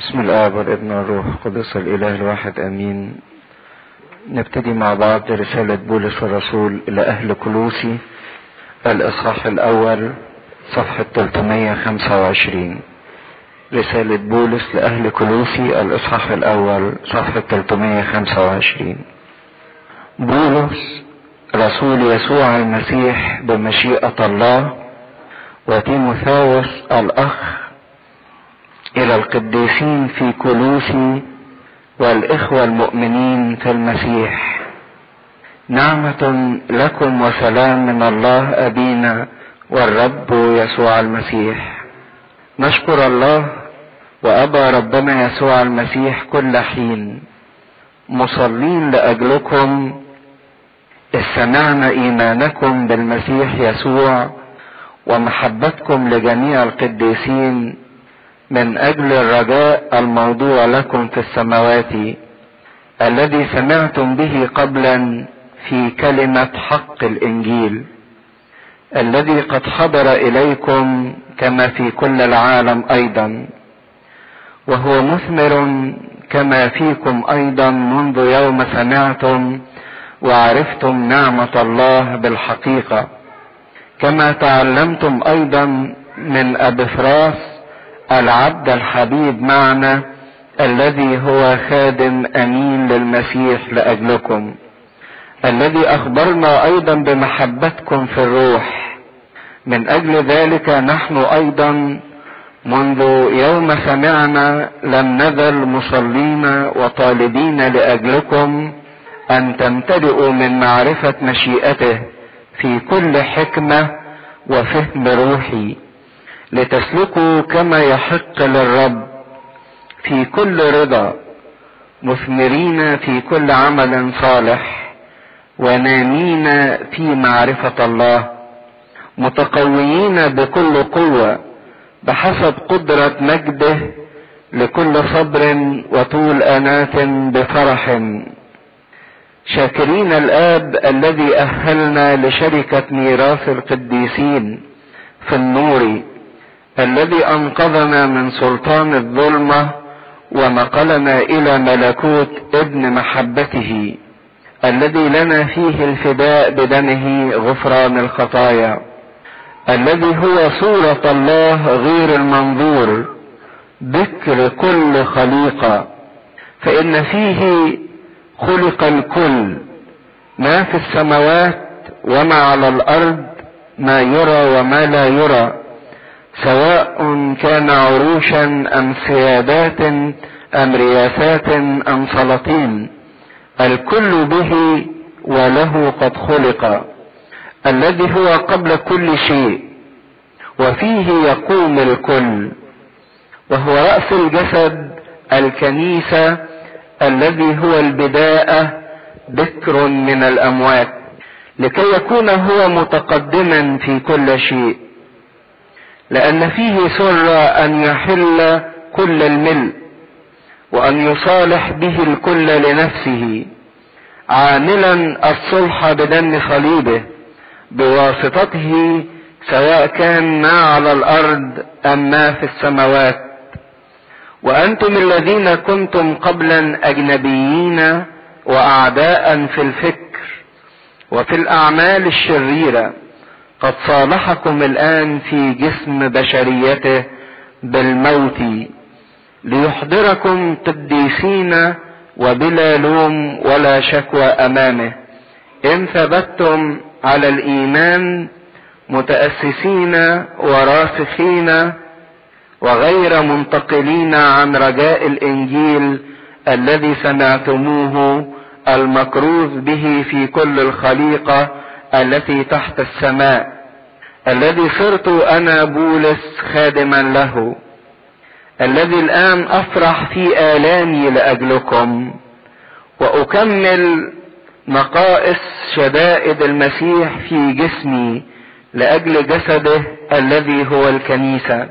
بسم الآب والابن والروح القدس الإله الواحد آمين. نبتدي مع بعض رسالة بولس الرسول إلى أهل كلوسي الإصحاح الأول صفحة 325 رسالة بولس لأهل كلوسي الإصحاح الأول صفحة 325 بولس رسول يسوع المسيح بمشيئة الله وتيموثاوس الأخ إلى القديسين في كلوسي والإخوة المؤمنين في المسيح. نعمة لكم وسلام من الله أبينا والرب يسوع المسيح. نشكر الله وأبى ربنا يسوع المسيح كل حين. مصلين لأجلكم إذ سمعنا إيمانكم بالمسيح يسوع ومحبتكم لجميع القديسين من أجل الرجاء الموضوع لكم في السماوات الذي سمعتم به قبلا في كلمة حق الإنجيل الذي قد حضر إليكم كما في كل العالم أيضا وهو مثمر كما فيكم أيضا منذ يوم سمعتم وعرفتم نعمة الله بالحقيقة كما تعلمتم أيضا من ابفراس العبد الحبيب معنا الذي هو خادم أمين للمسيح لأجلكم الذي أخبرنا أيضا بمحبتكم في الروح. من أجل ذلك نحن أيضا منذ يوم سمعنا لم نزل مصلين وطالبين لأجلكم أن تمتلئوا من معرفة مشيئته في كل حكمة وفهم روحي. لتسلكوا كما يحق للرب في كل رضا مثمرين في كل عمل صالح ونامين في معرفة الله متقويين بكل قوة بحسب قدرة مجده لكل صبر وطول أنات بفرح. شاكرين الآب الذي أهلنا لشركة ميراث القديسين في النور. الذي أنقذنا من سلطان الظلمة ونقلنا إلى ملكوت ابن محبته الذي لنا فيه الفداء بدمه غفران الخطايا الذي هو صورة الله غير المنظور ذكر كل خليقة فإن فيه خلق الكل ما في السماوات وما على الأرض ما يرى وما لا يرى. سواء كان عروشا أم سيادات أم رياسات أم سلاطين الكل به وله قد خلق الذي هو قبل كل شيء وفيه يقوم الكل وهو رأس الجسد الكنيسه الذي هو البداءه ذكر من الأموات لكي يكون هو متقدما في كل شيء. لأن فيه سر أن يحل كل الملء وأن يصالح به الكل لنفسه. عاملا الصلح بدم صليبه بواسطته سواء كان ما على الأرض أم ما في السماوات. وأنتم الذين كنتم قبلا أجنبيين وأعداء في الفكر وفي الأعمال الشريرة. قد صالحكم الآن في جسم بشريته بالموت ليحضركم قديسين وبلا لوم ولا شكوى أمامه. إن ثبتتم على الإيمان متأسسين وراسخين وغير منتقلين عن رجاء الإنجيل الذي سمعتموه المكروز به في كل الخليقة التي تحت السماء الذي صرت أنا بولس خادما له الذي الآن أفرح في آلامي لأجلكم وأكمل نقائص شدائد المسيح في جسمي لأجل جسده الذي هو الكنيسة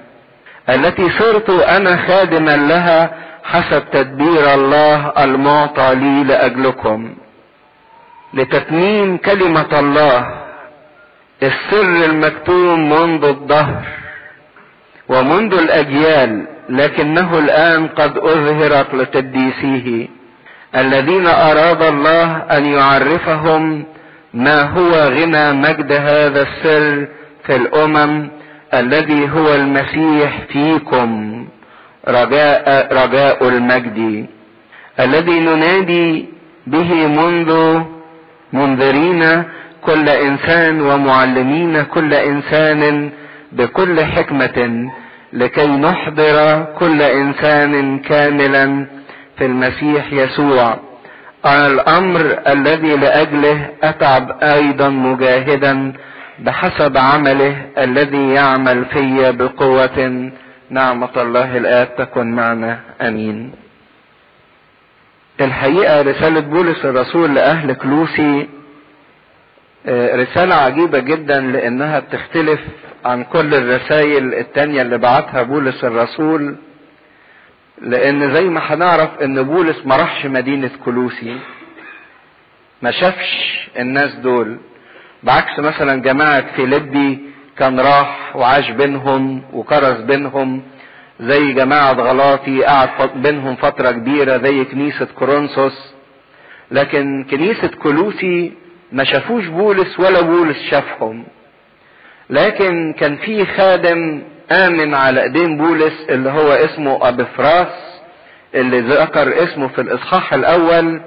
التي صرت أنا خادما لها حسب تدبير الله المعطى لي لأجلكم. لتتميم كلمة الله السر المكتوم منذ الدهر ومنذ الأجيال لكنه الآن قد أظهرت لقديسيه الذين أراد الله أن يعرفهم ما هو غنى مجد هذا السر في الأمم الذي هو المسيح فيكم رجاء رجاء المجد الذي ننادي به منذ منذرين كل إنسان ومعلمين كل إنسان بكل حكمة لكي نحضر كل إنسان كاملا في المسيح يسوع. الأمر الذي لأجله أتعب أيضا مجاهدا بحسب عمله الذي يعمل في بقوة نعمة الله الاب تكن معنا. آمين. الحقيقة رسالة بولس الرسول لأهل كلوسي رسالة عجيبة جدا لأنها بتختلف عن كل الرسائل التانية اللي بعتها بولس الرسول لأن زي ما هنعرف إن بولس ما راحش مدينة كلوسي ما شافش الناس دول بعكس مثلا جماعة فيليبي كان راح وعاش بينهم وكرز بينهم زي جماعة غلاطي قعد بينهم فترة كبيرة زي كنيسة كورنثوس. لكن كنيسة كلوسي ما شافوش بولس ولا بولس شافهم. لكن كان في خادم آمن على إيدين بولس اللي هو اسمه أبفراس اللي ذكر اسمه في الإصحاح الأول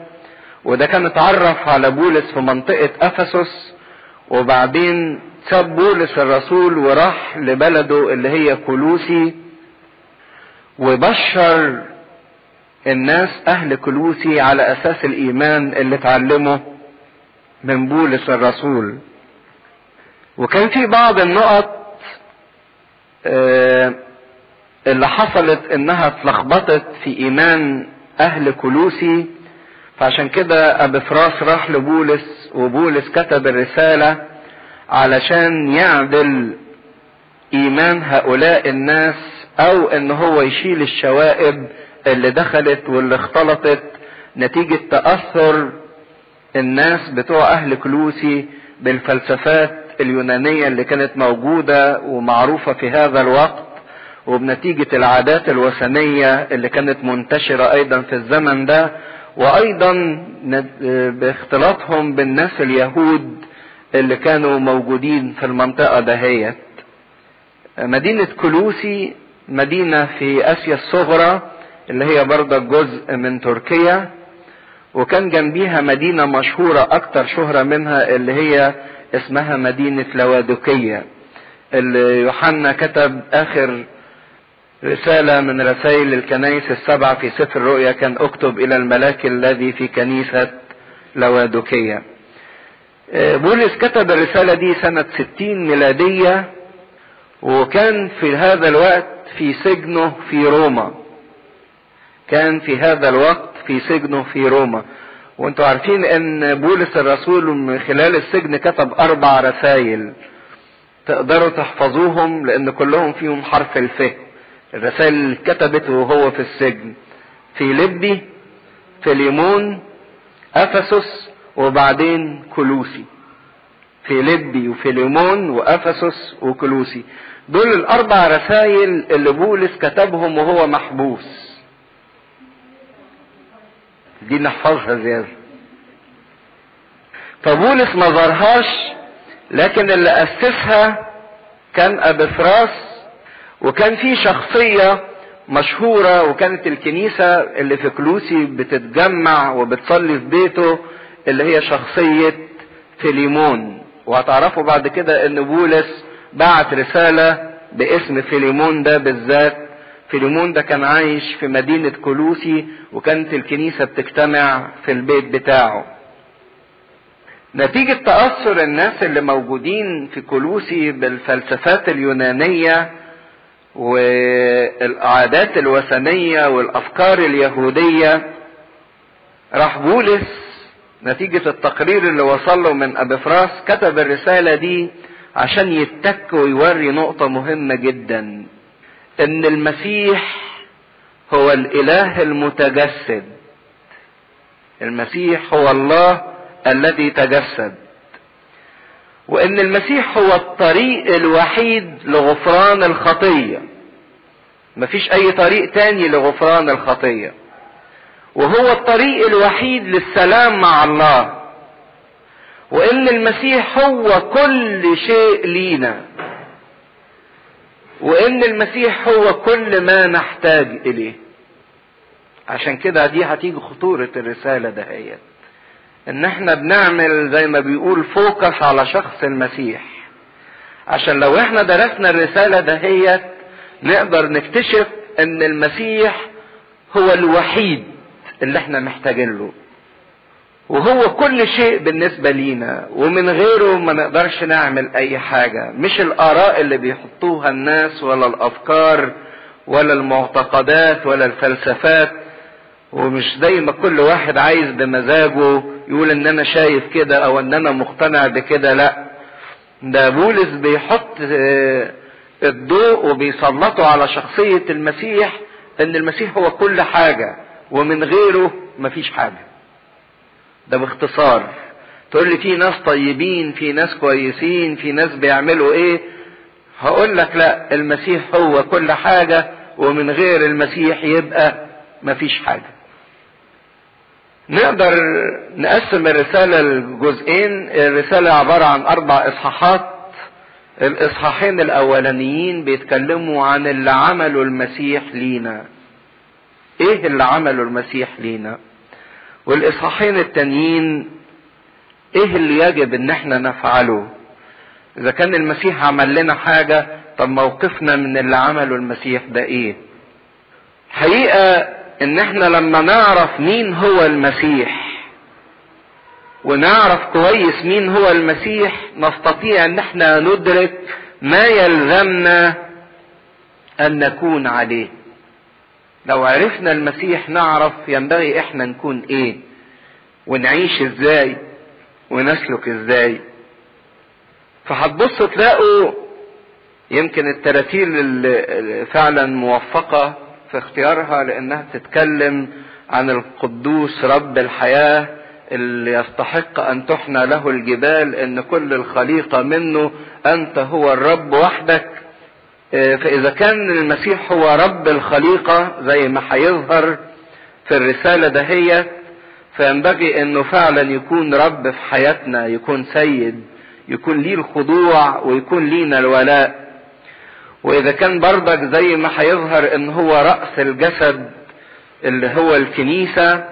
وده كان اتعرف على بولس في منطقة أفسس وبعدين ساب بولس الرسول وراح لبلده اللي هي كلوسي وبشر الناس أهل كلوسي على أساس الإيمان اللي اتعلمه من بولس الرسول. وكان في بعض النقط اللي حصلت إنها اتلخبطت في إيمان أهل كلوسي فعشان كده أبي فراس راح لبولس وبولس كتب الرسالة علشان يعدل إيمان هؤلاء الناس أو إن هو يشيل الشوائب اللي دخلت واللي اختلطت نتيجة تأثر الناس بتوع أهل كلوسي بالفلسفات اليونانية اللي كانت موجودة ومعروفة في هذا الوقت وبنتيجة العادات الوثنية اللي كانت منتشرة أيضا في الزمن ده وأيضا باختلاطهم بالناس اليهود اللي كانوا موجودين في المنطقة دهيت مدينة كلوسي مدينة في آسيا الصغرى اللي هي برضه جزء من تركيا وكان جنبيها مدينة مشهورة أكتر شهرة منها اللي هي اسمها مدينة لوادوكية اللي يوحنا كتب آخر رسالة من رسائل الكنائس السبعة في سفر الرؤيا كان اكتب إلى الملاك الذي في كنيسة لوادوكية. بولس كتب الرسالة دي سنة ستين ميلادية وكان في هذا الوقت في سجنه في روما. كان في هذا الوقت في سجنه في روما. وانتوا عارفين إن بولس الرسول من خلال السجن كتب أربع رسائل تقدروا تحفظوهم لأن كلهم فيهم حرف الف. الرسائل اللي كتبت وهو في السجن. في لبي في ليمون أفسس وبعدين كلوسي. في لبي وفي ليمون وأفسس وكلوسي. دول الأربع رسائل اللي بولس كتبهم وهو محبوس. دي نحفظها زيادة. فبولس ما ظهرهاش لكن اللي أسسها كان أبفراس وكان في شخصية مشهورة وكانت الكنيسة اللي في كلوسي بتتجمع وبتصلي في بيته اللي هي شخصية فيليمون. وهتعرفوا بعد كده إن بولس بعت رسالة باسم فيليمون ده بالذات. فيليمون ده كان عايش في مدينة كلوسي وكانت الكنيسة بتجتمع في البيت بتاعه. نتيجة تأثر الناس اللي موجودين في كلوسي بالفلسفات اليونانية والعادات الوثنية والأفكار اليهودية راح بولس نتيجة التقرير اللي وصل له من أبفراس كتب الرسالة دي عشان يتك ويوري نقطة مهمة جدا إن المسيح هو الإله المتجسد. المسيح هو الله الذي تجسد. وإن المسيح هو الطريق الوحيد لغفران الخطية. مفيش أي طريق تاني لغفران الخطية. وهو الطريق الوحيد للسلام مع الله. وإن المسيح هو كل شيء لينا. وإن المسيح هو كل ما نحتاج إليه. عشان كده دي هتيجي خطورة الرسالة دهيت. إن إحنا بنعمل زي ما بيقول فوكس على شخص المسيح. عشان لو إحنا درسنا الرسالة دهيت نقدر نكتشف إن المسيح هو الوحيد اللي إحنا محتاجين له. وهو كل شيء بالنسبة لينا ومن غيره ما نقدرش نعمل أي حاجة. مش الآراء اللي بيحطوها الناس ولا الأفكار ولا المعتقدات ولا الفلسفات. ومش زي ما كل واحد عايز بمزاجه يقول إن أنا شايف كده أو إن أنا مقتنع بكده لأ. ده بولس بيحط الضوء وبيسلطه على شخصية المسيح إن المسيح هو كل حاجة ومن غيره مفيش حاجة. ده باختصار. تقول لي في ناس طيبين في ناس كويسين في ناس بيعملوا إيه؟ هقول لك لا المسيح هو كل حاجة ومن غير المسيح يبقى مفيش حاجة. نقدر نقسم الرسالة لجزئين. الرسالة عبارة عن أربع إصحاحات. الإصحاحين الأولانيين بيتكلموا عن اللي عمله المسيح لينا. إيه اللي عمله المسيح لينا؟ والإصحاحين التانيين إيه اللي يجب إن إحنا نفعله؟ إذا كان المسيح عمل لنا حاجة طب موقفنا من اللي عمله المسيح ده إيه؟ حقيقة إن إحنا لما نعرف مين هو المسيح ونعرف كويس مين هو المسيح نستطيع إن إحنا ندرك ما يلزمنا أن نكون عليه. لو عرفنا المسيح نعرف ينبغي إحنا نكون إيه؟ ونعيش إزاي؟ ونسلك إزاي؟ فهتبصوا تلاقوا يمكن التراتيل اللي فعلا موفقة في اختيارها لأنها تتكلم عن القدوس رب الحياة اللي يستحق أن تحنى له الجبال إن كل الخليقة منه أنت هو الرب وحدك. فإذا كان المسيح هو رب الخليقة زي ما هيظهر في الرسالة دهيت فينبغي إنه فعلا يكون رب في حياتنا يكون سيد يكون ليه الخضوع ويكون لينا الولاء. وإذا كان بردك زي ما هيظهر إن هو رأس الجسد اللي هو الكنيسة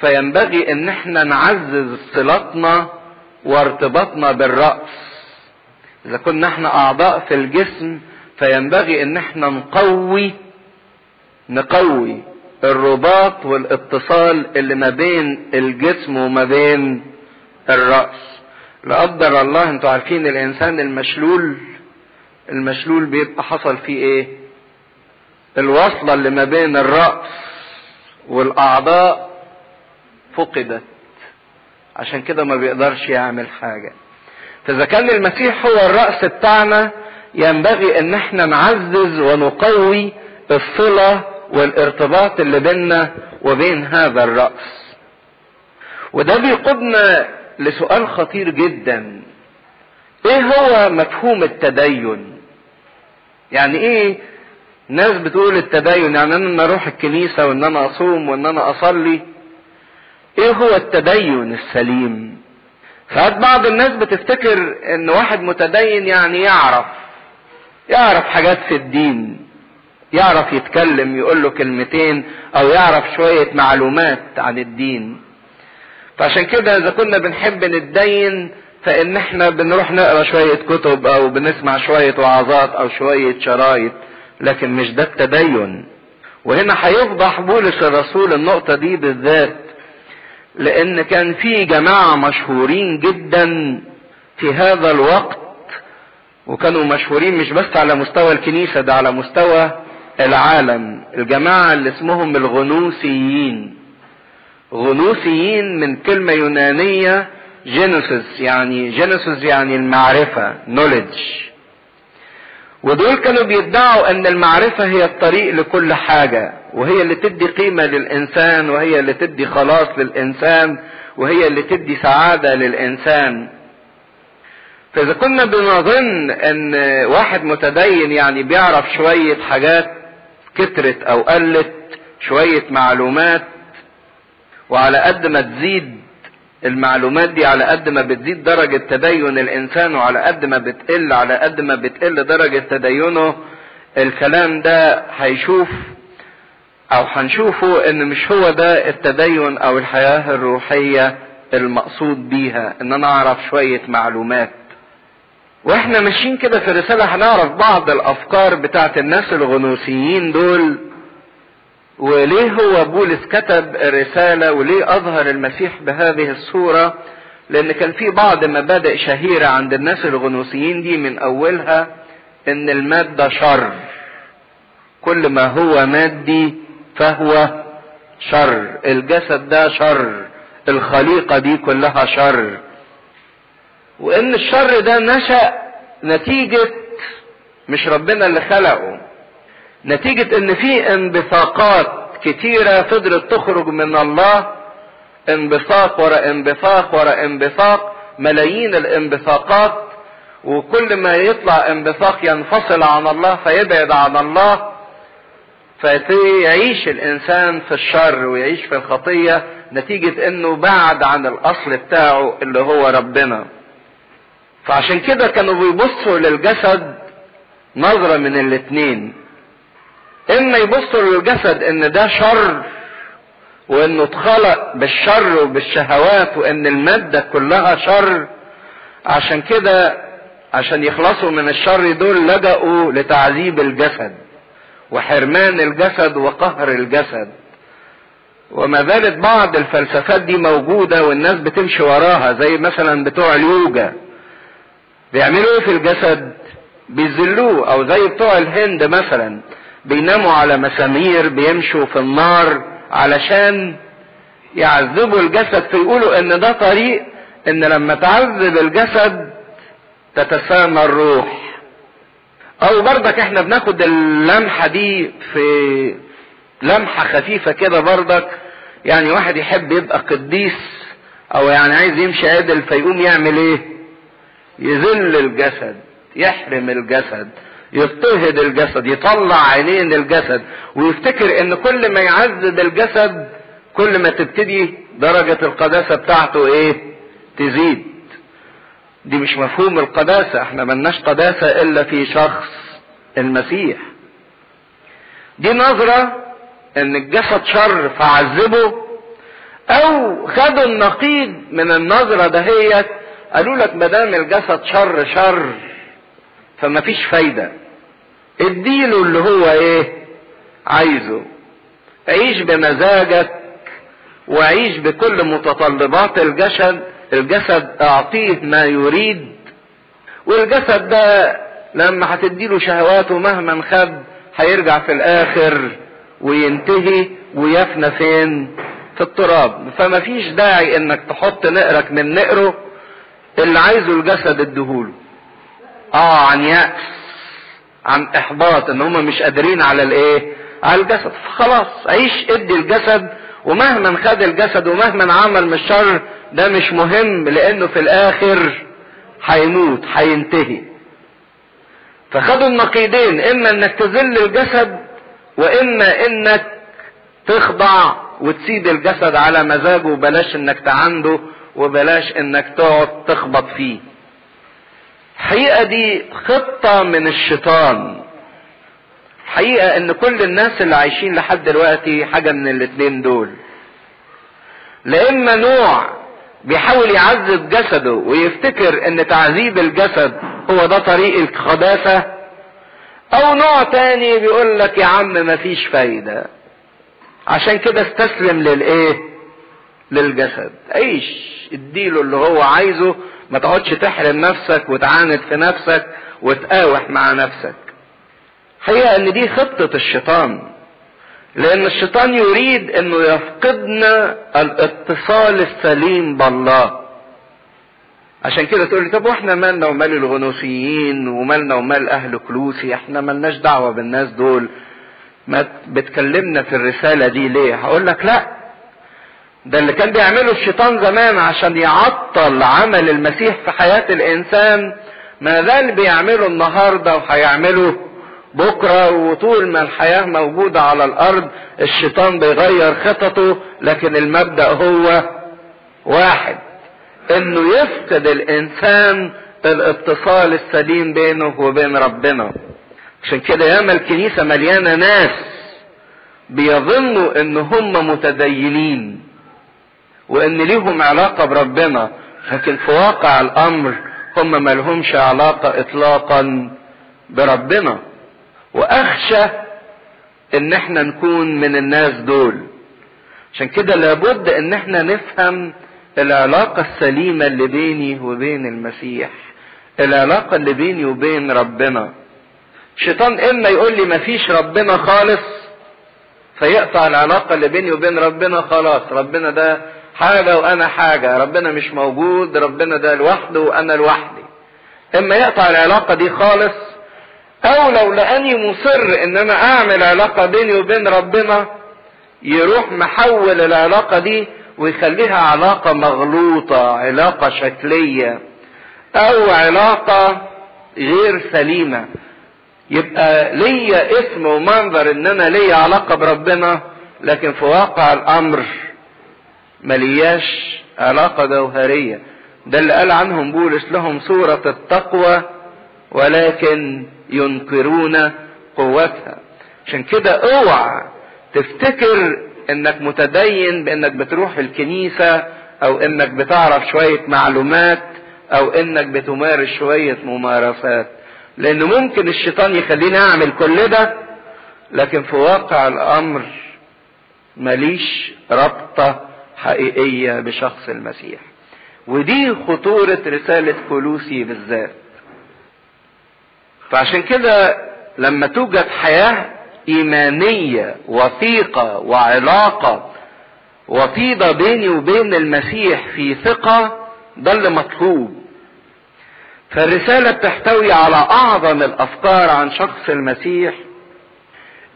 فينبغي إن إحنا نعزز صلاتنا وارتباطنا بالرأس. إذا كنا إحنا أعضاء في الجسم فينبغي إن إحنا نقوي نقوي الرباط والاتصال اللي ما بين الجسم وما بين الرأس. لا قدر الله أنتوا عارفين الإنسان المشلول المشلول بيبقى حصل فيه إيه؟ الوصلة اللي ما بين الرأس والأعضاء فقدت. عشان كده ما بيقدرش يعمل حاجة. فإذا كان المسيح هو الرأس بتاعنا ينبغي أن إحنا نعزز ونقوي الصلة والارتباط اللي بيننا وبين هذا الرأس. وده بيقودنا لسؤال خطير جدا. إيه هو مفهوم التدين؟ يعني إيه ناس بتقول التدين؟ يعني إن أنا أروح الكنيسة وإن أنا أصوم وإن أنا أصلي. إيه هو التدين السليم؟ ساعات بعض الناس بتفتكر إن واحد متدين يعني يعرف. يعرف حاجات في الدين يعرف يتكلم يقول له كلمتين أو يعرف شوية معلومات عن الدين. فعشان كده إذا كنا بنحب نتدين فإن إحنا بنروح نقرأ شوية كتب أو بنسمع شوية وعظات أو شوية شرايط لكن مش ده التدين. وهنا هيفضح بولس الرسول النقطة دي بالذات لأن كان في جماعة مشهورين جدا في هذا الوقت وكانوا مشهورين مش بس على مستوى الكنيسة ده على مستوى العالم. الجماعة اللي اسمهم الغنوسيين. غنوسيين من كلمة يونانية gnosis يعني gnosis يعني المعرفة knowledge. ودول كانوا بيدعوا إن المعرفة هي الطريق لكل حاجة وهي اللي تدي قيمة للإنسان وهي اللي تدي خلاص للإنسان وهي اللي تدي سعادة للإنسان. فإذا كنا بنظن إن واحد متدين يعني بيعرف شوية حاجات كترت أو قلت شوية معلومات وعلى قد ما تزيد المعلومات دي على قد ما بتزيد درجة تدين الإنسان وعلى قد ما بتقل على قد ما بتقل درجة تدينه الكلام ده هيشوف أو هنشوفه إن مش هو ده التدين أو الحياة الروحية المقصود بيها. إن أنا أعرف شوية معلومات. وإحنا ماشيين كده في الرسالة هنعرف بعض الأفكار بتاعت الناس الغنوسيين دول. وليه هو بولس كتب الرسالة وليه أظهر المسيح بهذه الصورة؟ لأن كان في بعض مبادئ شهيرة عند الناس الغنوسيين دي من أولها إن المادة شر. كل ما هو مادي فهو شر. الجسد ده شر. الخليقة دي كلها شر. وإن الشر ده نشأ نتيجة مش ربنا اللي خلقه. نتيجة إن في انبثاقات كتيرة فضلت تخرج من الله. انبثاق ورا انبثاق ورا انبثاق ملايين الانبثاقات. وكل ما يطلع انبثاق ينفصل عن الله فيبعد عن الله. فيعيش الإنسان في الشر ويعيش في الخطية نتيجة إنه بعد عن الأصل بتاعه اللي هو ربنا. فعشان كده كانوا بيبصوا للجسد نظرة من الاتنين. إما يبصوا للجسد إن ده شر وإنه اتخلق بالشر وبالشهوات وإن المادة كلها شر. عشان كده عشان يخلصوا من الشر دول لجأوا لتعذيب الجسد وحرمان الجسد وقهر الجسد. وما زالت بعض الفلسفات دي موجودة والناس بتمشي وراها زي مثلا بتوع اليوجا. بيعملوا إيه في الجسد بيذلوه أو زي بتوع الهند مثلا بيناموا على مسامير بيمشوا في النار علشان يعذبوا الجسد فيقولوا إن ده طريق إن لما تعذب الجسد تتسامى الروح. أو برضك إحنا بناخد اللمحة دي في لمحة خفيفة كده برضك يعني واحد يحب يبقى قديس أو يعني عايز يمشي عدل فيقوم يعمل إيه؟ يذل الجسد يحرم الجسد يضطهد الجسد يطلع عينين الجسد ويفتكر إن كل ما يعذب الجسد كل ما تبتدي درجة القداسة بتاعته إيه؟ تزيد. دي مش مفهوم القداسة إحنا ملناش قداسة إلا في شخص المسيح. دي نظرة إن الجسد شر فعذبه أو خدوا النقيض من النظرة دهيت قالوا لك مدام الجسد شر شر فما فيش فايدة. اديله اللي هو إيه؟ عايزه. عيش بمزاجك وعيش بكل متطلبات الجسد. الجسد أعطيه ما يريد. والجسد ده لما هتديله شهواته مهما خد هيرجع في الآخر وينتهي ويفنى فين؟ في التراب. فما فيش داعي إنك تحط نقرك من نقره اللي عايزه الجسد اديهوله. آه عن يأس عن إحباط إن هم مش قادرين على الإيه؟ على الجسد. خلاص عيش ادي الجسد. ومهما خد الجسد ومهما عمل من الشر ده مش مهم لأنه في الآخر هيموت هينتهي. فخدوا النقيضين إما إنك تذل الجسد وإما إنك تخضع وتسيب الجسد على مزاجه وبلاش إنك تعنده وبلاش إنك تقعد تخبط فيه. الحقيقة دي خطة من الشيطان. حقيقة إن كل الناس اللي عايشين لحد دلوقتي حاجة من الاتنين دول. لا إما نوع بيحاول يعذب جسده ويفتكر إن تعذيب الجسد هو ده طريق القداسة أو نوع تاني بيقول لك يا عم مفيش فايدة. عشان كده استسلم للإيه؟ للجسد. عيش اديله اللي هو عايزه ما تقعدش تحرم نفسك وتعاند في نفسك وتقاوح مع نفسك. حقيقة إن دي خطة الشيطان لأن الشيطان يريد إنه يفقدنا الاتصال السليم بالله. عشان كده تقول لي طب وإحنا مالنا ومال الغنوصيين ومالنا ومال أهل كلوسي؟ إحنا مالناش دعوة بالناس دول. ما بتكلمنا في الرسالة دي ليه؟ هقول لك لا. ده اللي كان بيعمله الشيطان زمان عشان يعطل عمل المسيح في حياة الإنسان. ما زال بيعمله النهاردة وهيعمله بكرة وطول ما الحياة موجودة على الأرض الشيطان بيغير خططه لكن المبدأ هو واحد إنه يفقد الإنسان الإتصال السليم بينه وبين ربنا. عشان كده ياما الكنيسة مليانة ناس بيظنوا إن هم متدينين. وإن ليهم علاقة بربنا لكن في واقع الأمر هم ملهمش علاقة اطلاقا بربنا. وأخشى إن إحنا نكون من الناس دول. عشان كده لابد إن إحنا نفهم العلاقة السليمة اللي بيني وبين المسيح العلاقة اللي بيني وبين ربنا. الشيطان إما يقول لي مفيش ربنا خالص فيقطع العلاقة اللي بيني وبين ربنا خلاص ربنا ده حاجة وأنا حاجة ربنا مش موجود ربنا ده لوحده وأنا لوحدي. إما يقطع العلاقة دي خالص أو لو لأني مصر إن أنا أعمل علاقة بيني وبين ربنا يروح محول العلاقة دي ويخليها علاقة مغلوطة علاقة شكلية أو علاقة غير سليمة. يبقى ليا اسم ومنظر إن أنا ليا علاقة بربنا لكن في واقع الأمر ملياش علاقة جوهرية. ده اللي قال عنهم بولس لهم صورة التقوى ولكن ينكرون قوتها. عشان كده اوعى تفتكر انك متدين بانك بتروح الكنيسة أو انك بتعرف شوية معلومات أو انك بتمارس شوية ممارسات. لأن ممكن الشيطان يخليني أعمل كل ده لكن في واقع الأمر ماليش ربطة حقيقية بشخص المسيح. ودي خطورة رسالة كلوسي بالذات. فعشان كده لما توجد حياة إيمانية وثيقة وعلاقة وطيدة بيني وبين المسيح في ثقة ده اللي مطلوب. فالرسالة بتحتوي على أعظم الأفكار عن شخص المسيح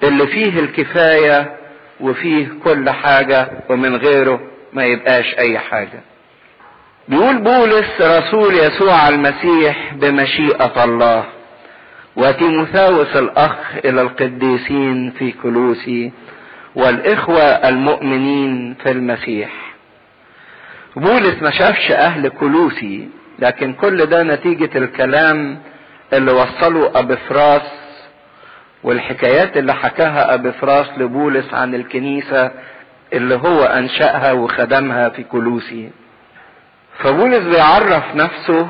اللي فيه الكفاية وفيه كل حاجة ومن غيره ما يبقاش أي حاجة. بيقول بولس رسول يسوع المسيح بمشيئة الله وتيموثاوس الأخ إلى القديسين في كلوسي والإخوة المؤمنين في المسيح. بولس ما شافش أهل كلوسي لكن كل ده نتيجة الكلام اللي وصله أبفراس والحكايات اللي حكاها أبفراس لبولس عن الكنيسة اللي هو أنشأها وخدمها في كلوسي فبولس بيعرف نفسه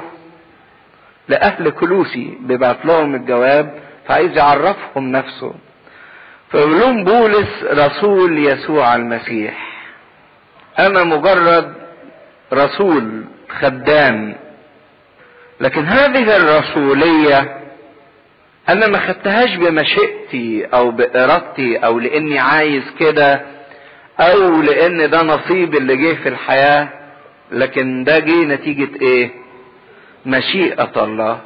لأهل كلوسي بيبعت لهم الجواب فعايز يعرفهم نفسه. فيقول لهم بولس رسول يسوع المسيح. أنا مجرد رسول خدام. لكن هذه الرسولية أنا ما خدتهاش بمشيئتي أو بإرادتي أو لأني عايز كده. أو لأن ده نصيب اللي جه في الحياة لكن ده جه نتيجة إيه؟ مشيئة الله.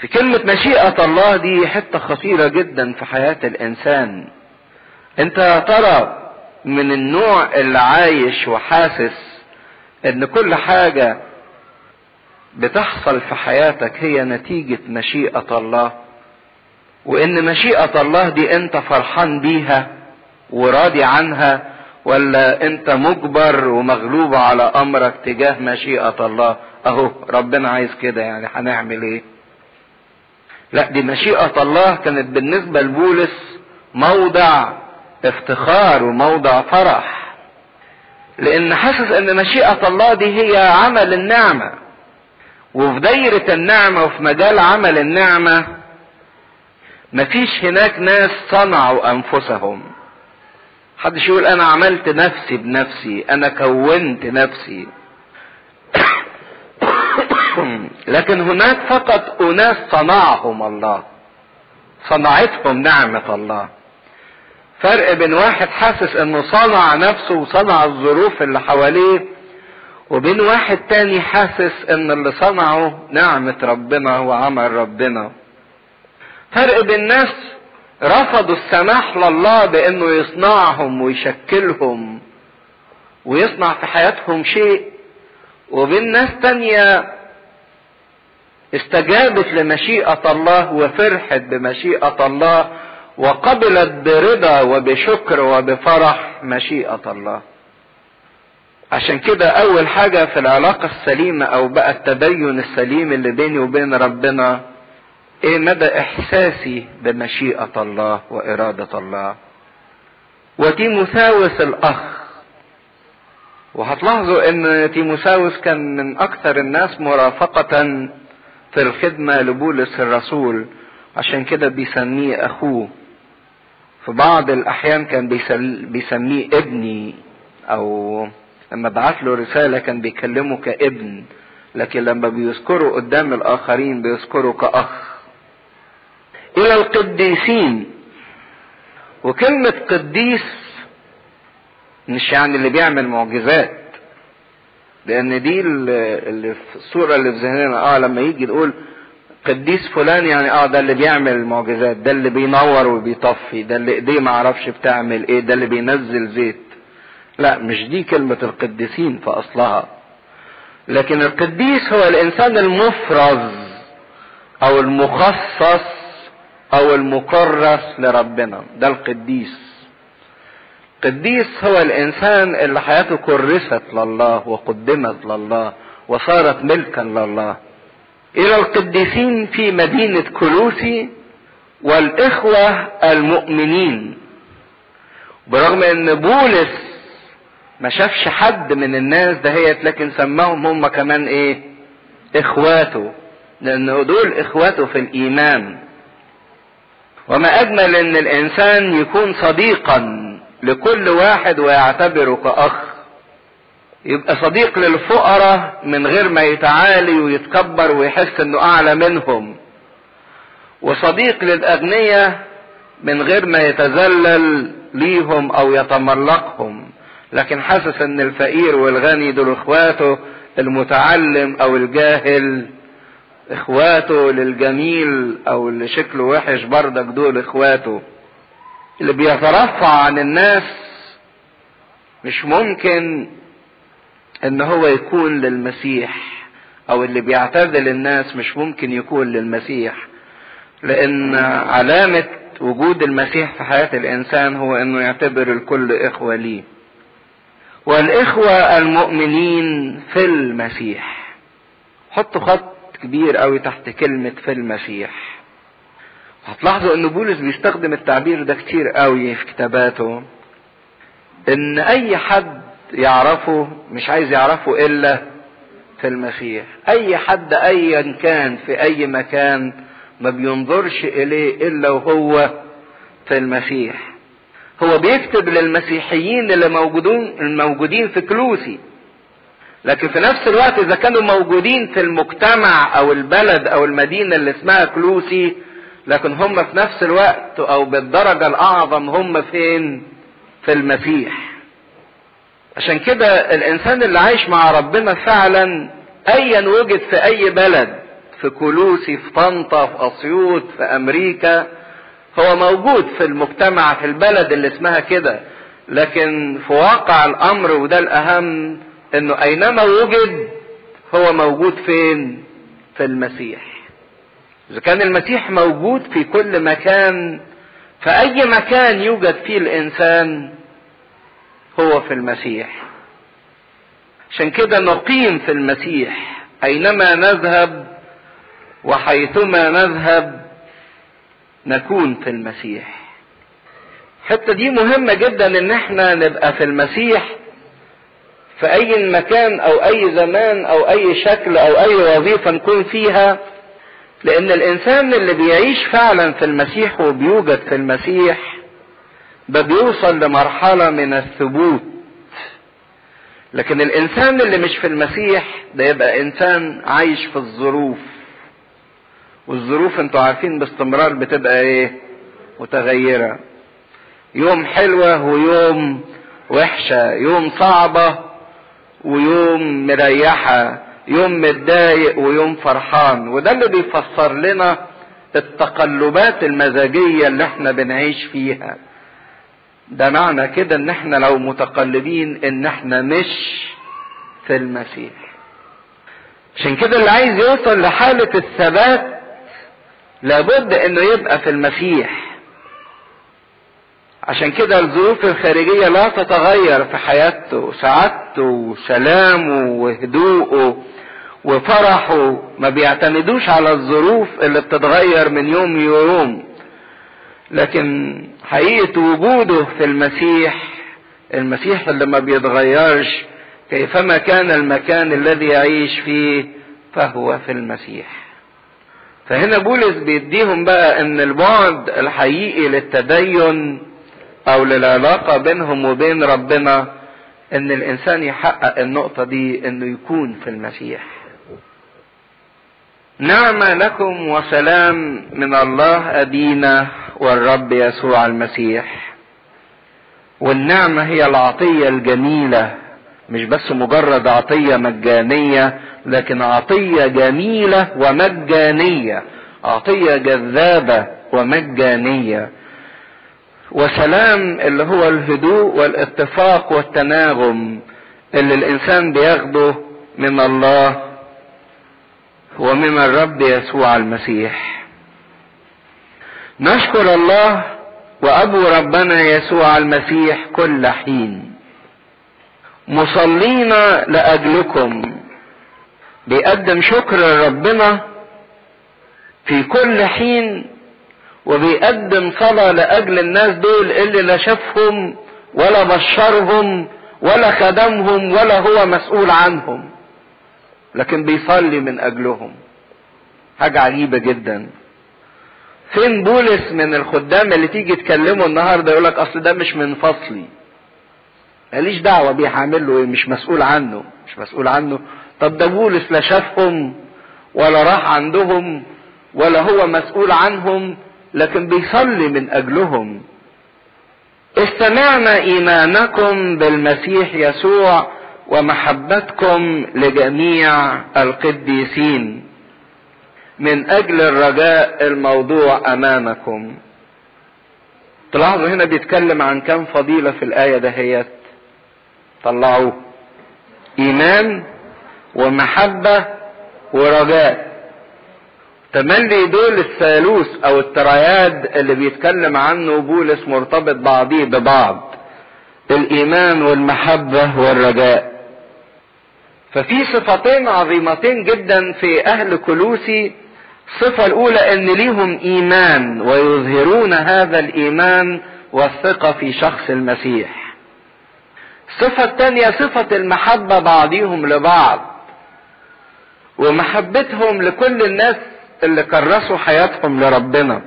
في كلمة مشيئة الله دي حتة خطيرة جدا في حياة الإنسان. أنت يا ترى من النوع اللي عايش وحاسس إن كل حاجة بتحصل في حياتك هي نتيجة مشيئة الله؟ وإن مشيئة الله دي أنت فرحان بيها؟ وراضي عنها ولا انت مجبر ومغلوب على أمرك تجاه مشيئة الله؟ أهو ربنا عايز كده يعني هنعمل إيه؟ لا دي مشيئة الله كانت بالنسبة لبولس موضع افتخار وموضع فرح لأن حاسس إن مشيئة الله دي هي عمل النعمة وفي دايرة النعمة وفي مجال عمل النعمة مفيش هناك ناس صنعوا أنفسهم. محدش يقول أنا عملت نفسي بنفسي أنا كونت نفسي. لكن هناك فقط أناس صنعهم الله صنعتهم نعمة الله. فرق بين واحد حاسس إنه صنع نفسه وصنع الظروف اللي حواليه وبين واحد تاني حاسس إن اللي صنعه نعمة ربنا وعمل ربنا. فرق بين ناس رفضوا السماح لله بأنه يصنعهم ويشكلهم ويصنع في حياتهم شيء. وبين ناس تانية استجابت لمشيئة الله وفرحت بمشيئة الله وقبلت برضا وبشكر وبفرح مشيئة الله. عشان كده أول حاجة في العلاقة السليمة أو بقى التدين السليم اللي بيني وبين ربنا إيه مدى إحساسي بمشيئة الله وإرادة الله؟ وتيموثاوس الأخ. وهتلاحظوا إن تيموثاوس كان من أكثر الناس مرافقة في الخدمة لبولس الرسول عشان كده بيسميه أخوه. في بعض الأحيان كان بيسميه ابني أو لما بعت له رسالة كان بيكلمه كابن لكن لما بيذكره قدام الآخرين بيذكره كأخ. إلى القديسين. وكلمة قديس مش يعني اللي بيعمل معجزات لأن دي اللي في الصورة اللي في ذهننا. آه لما يجي نقول قديس فلان يعني آه ده اللي بيعمل معجزات ده اللي بينور وبيطفي ده اللي إيديه ما أعرفش بتعمل إيه ده اللي بينزل زيت. لا مش دي كلمة القديسين في أصلها. لكن القديس هو الإنسان المفرز أو المخصص أو المكرس لربنا. ده القديس. قديس هو الإنسان اللي حياته كرست لله وقدمت لله وصارت ملكا لله. إلى القديسين في مدينة كلوسي والإخوة المؤمنين. برغم إن بولس ما شافش حد من الناس دهيت لكن سماهم هم كمان إيه؟ إخواته. لأن دول إخواته في الإيمان. وما أجمل إن الإنسان يكون صديقا لكل واحد ويعتبره كأخ. يبقى صديق للفقراء من غير ما يتعالي ويتكبر ويحس إنه أعلى منهم. وصديق للأغنياء من غير ما يتذلل ليهم أو يتملقهم. لكن حاسس إن الفقير والغني دول إخواته المتعلم أو الجاهل إخواته للجميل أو اللي شكله وحش بردك دول إخواته. اللي بيترفع عن الناس مش ممكن إن هو يكون للمسيح أو اللي بيعتزل الناس مش ممكن يكون للمسيح. لأن علامة وجود المسيح في حياة الإنسان هو إنه يعتبر الكل إخوة ليه. والإخوة المؤمنين في المسيح. حطوا خط كبير قوي تحت كلمة في المسيح. هتلاحظوا ان بولس بيستخدم التعبير ده كتير قوي في كتاباته. إن أي حد يعرفه مش عايز يعرفه إلا في المسيح. أي حد ايا كان في أي مكان ما بينظرش إليه إلا وهو في المسيح. هو بيكتب للمسيحيين اللي موجودون الموجودين في كلوسي. لكن في نفس الوقت إذا كانوا موجودين في المجتمع أو البلد أو المدينة اللي اسمها كلوسي لكن هم في نفس الوقت أو بالدرجة الأعظم هم فين؟ في المسيح. عشان كده الإنسان اللي عايش مع ربنا فعلا ايا وجد في أي بلد في كلوسي في طنطا في أسيوط في أمريكا هو موجود في المجتمع في البلد اللي اسمها كده. لكن في واقع الأمر وده الأهم إنه أينما وجد هو موجود فين؟ في المسيح. إذا كان المسيح موجود في كل مكان فأي مكان يوجد فيه الإنسان هو في المسيح. عشان كده نقيم في المسيح أينما نذهب وحيثما نذهب نكون في المسيح. الحتة دي مهمة جدا إن إحنا نبقى في المسيح في اي مكان أو أي زمان أو أي شكل أو أي وظيفة نكون فيها لأن الإنسان اللي بيعيش فعلا في المسيح وبيوجد في المسيح ده بيوصل لمرحلة من الثبوت. لكن الإنسان اللي مش في المسيح ده يبقى إنسان عايش في الظروف. والظروف أنتوا عارفين باستمرار بتبقى إيه؟ متغيرة. يوم حلوة ويوم وحشة يوم صعبة ويوم مريحة يوم متضايق ويوم فرحان. وده اللي بيفسر لنا التقلبات المزاجية اللي إحنا بنعيش فيها. ده معنى كده ان إحنا لو متقلبين ان إحنا مش في المسيح. عشان كده اللي عايز يوصل لحالة الثبات لابد انه يبقى في المسيح. عشان كده الظروف الخارجية لا تتغير في حياته سعادته وسلامه وهدوءه وفرحه. ما بيعتمدوش على الظروف اللي بتتغير من يوم ليوم. لكن حقيقة وجوده في المسيح المسيح اللي ما بيتغيرش كيفما كان المكان الذي يعيش فيه فهو في المسيح. فهنا بولس بيديهم بقى إن البعد الحقيقي للتدين أو للعلاقة بينهم وبين ربنا إن الإنسان يحقق النقطة دي إنه يكون في المسيح. نعمة لكم وسلام من الله أبينا والرب يسوع المسيح. والنعمة هي العطية الجميلة مش بس مجرد عطية مجانية لكن عطية جميلة ومجانية. عطية جذابة ومجانية. وسلام اللي هو الهدوء والاتفاق والتناغم اللي الإنسان بياخده من الله ومن الرب يسوع المسيح. نشكر الله وأبو ربنا يسوع المسيح كل حين. مصلين لأجلكم. بيقدم شكر لربنا في كل حين وبيقدم صلاة لأجل الناس دول اللي لا شافهم ولا بشرهم ولا خدمهم ولا هو مسؤول عنهم. لكن بيصلي من أجلهم. حاجة عجيبة جدا. فين بولس من الخدام اللي تيجي تكلمه النهارده يقول لك أصل ده مش من فصلي. ماليش دعوة بيه هعمل له إيه؟ مش مسؤول عنه. مش مسؤول عنه. طب ده بولس لا شافهم ولا راح عندهم ولا هو مسؤول عنهم. لكن بيصلي من أجلهم. استمعنا إيمانكم بالمسيح يسوع ومحبتكم لجميع القديسين. من أجل الرجاء الموضوع أمامكم. تلاحظوا هنا بيتكلم عن كم فضيلة في الآية دهيت. طلعوه. إيمان ومحبة ورجاء. تملي دول الثالوث أو الترياد اللي بيتكلم عنه بولس مرتبط بعضيه ببعض الإيمان والمحبة والرجاء. ففي صفتين عظيمتين جدا في أهل كلوسي. الصفة الأولى إن ليهم إيمان ويظهرون هذا الإيمان والثقة في شخص المسيح. الصفة الثانية صفة المحبة بعضهم لبعض ومحبتهم لكل الناس اللي كرسوا حياتهم لربنا.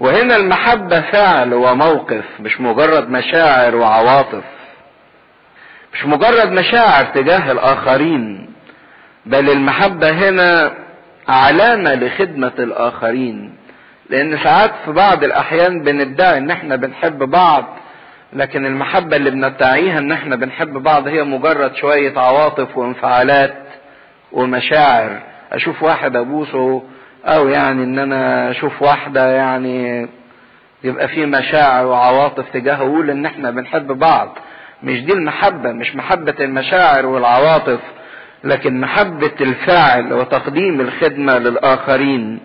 وهنا المحبة فعل وموقف مش مجرد مشاعر وعواطف. مش مجرد مشاعر تجاه الآخرين بل المحبة هنا علامة لخدمة الآخرين. لأن ساعات في بعض الأحيان بندعي إن إحنا بنحب بعض لكن المحبة اللي بندعيها إن إحنا بنحب بعض هي مجرد شوية عواطف وانفعالات ومشاعر. أشوف واحد أبوسه أو يعني إن أنا أشوف واحدة يعني يبقى في مشاعر وعواطف تجاهه أقول إن إحنا بنحب بعض. مش دي المحبة مش محبة المشاعر والعواطف لكن محبة الفعل وتقديم الخدمة للآخرين.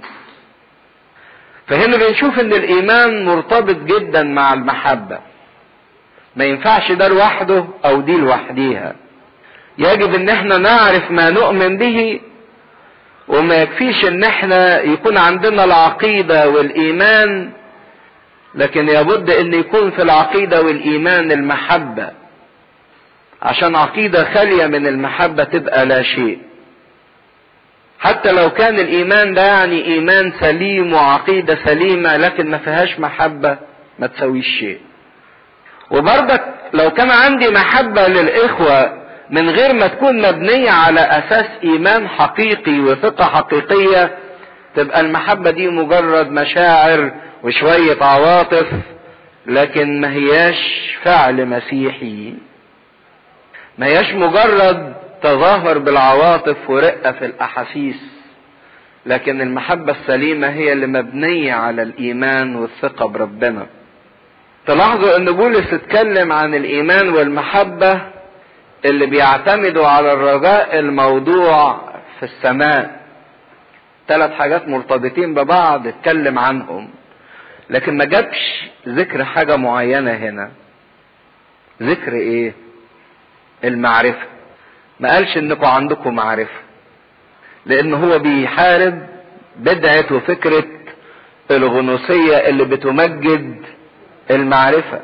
فهنا بنشوف إن الإيمان مرتبط جدا مع المحبة. ما ينفعش ده لوحده أو دي لوحديها. يجب إن إحنا نعرف ما نؤمن به وما يكفيش إن إحنا يكون عندنا العقيدة والإيمان لكن لابد إن يكون في العقيدة والإيمان المحبة. عشان عقيدة خالية من المحبة تبقى لا شيء. حتى لو كان الإيمان ده يعني إيمان سليم وعقيدة سليمة لكن ما فيهاش محبة ما تسويش شيء. وبرضك لو كان عندي محبة للإخوة من غير ما تكون مبنية على أساس إيمان حقيقي وثقة حقيقية تبقى المحبة دي مجرد مشاعر وشوية عواطف لكن ما هياش فعل مسيحي. ما هياش مجرد تظاهر بالعواطف ورقة في الأحاسيس لكن المحبة السليمة هي اللي مبنية على الإيمان والثقة بربنا. تلاحظوا أن بولس اتكلم عن الإيمان والمحبة اللي بيعتمدوا على الرجاء الموضوع في السماء. ثلاث حاجات مرتبطين ببعض اتكلم عنهم. لكن ما جابش ذكر حاجة معينة هنا. ذكر إيه؟ المعرفة. ما قالش إنكم عندكم معرفة. لأن هو بيحارب بدعة وفكرة الغنوصية اللي بتمجد المعرفة.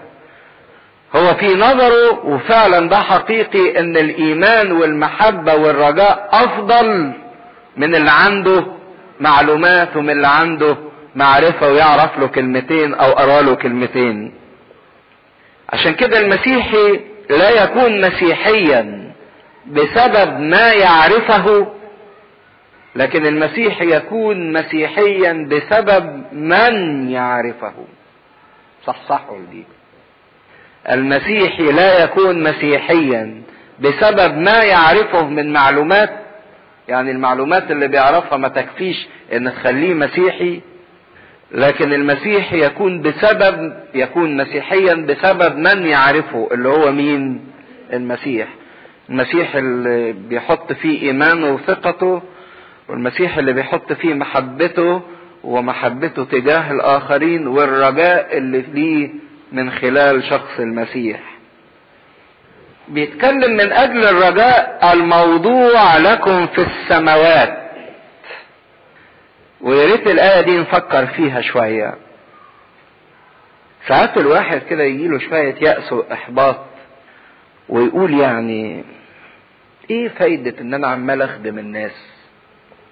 هو في نظره وفعلا ده حقيقي إن الإيمان والمحبة والرجاء أفضل من اللي عنده معلومات ومن اللي عنده معرفة ويعرف له كلمتين أو قرأ له كلمتين. عشان كده المسيحي لا يكون مسيحيا بسبب ما يعرفه لكن المسيحي يكون مسيحيا بسبب من يعرفه. صح صح دي المسيحي لا يكون مسيحيا بسبب ما يعرفه من معلومات يعني المعلومات اللي بيعرفها ما تكفيش إن تخليه مسيحي لكن المسيحي يكون بسبب يكون مسيحيا بسبب من يعرفه اللي هو مين؟ المسيح. المسيح اللي بيحط فيه إيمانه وثقته والمسيح اللي بيحط فيه محبته ومحبته تجاه الآخرين والرجاء اللي ليه من خلال شخص المسيح. بيتكلم من أجل الرجاء الموضوع لكم في السماوات. ويا ريت الآية دي نفكر فيها شوية. ساعات الواحد كده يجيله شوية يأس وإحباط ويقول يعني إيه فايدة إن أنا عمال أخدم الناس؟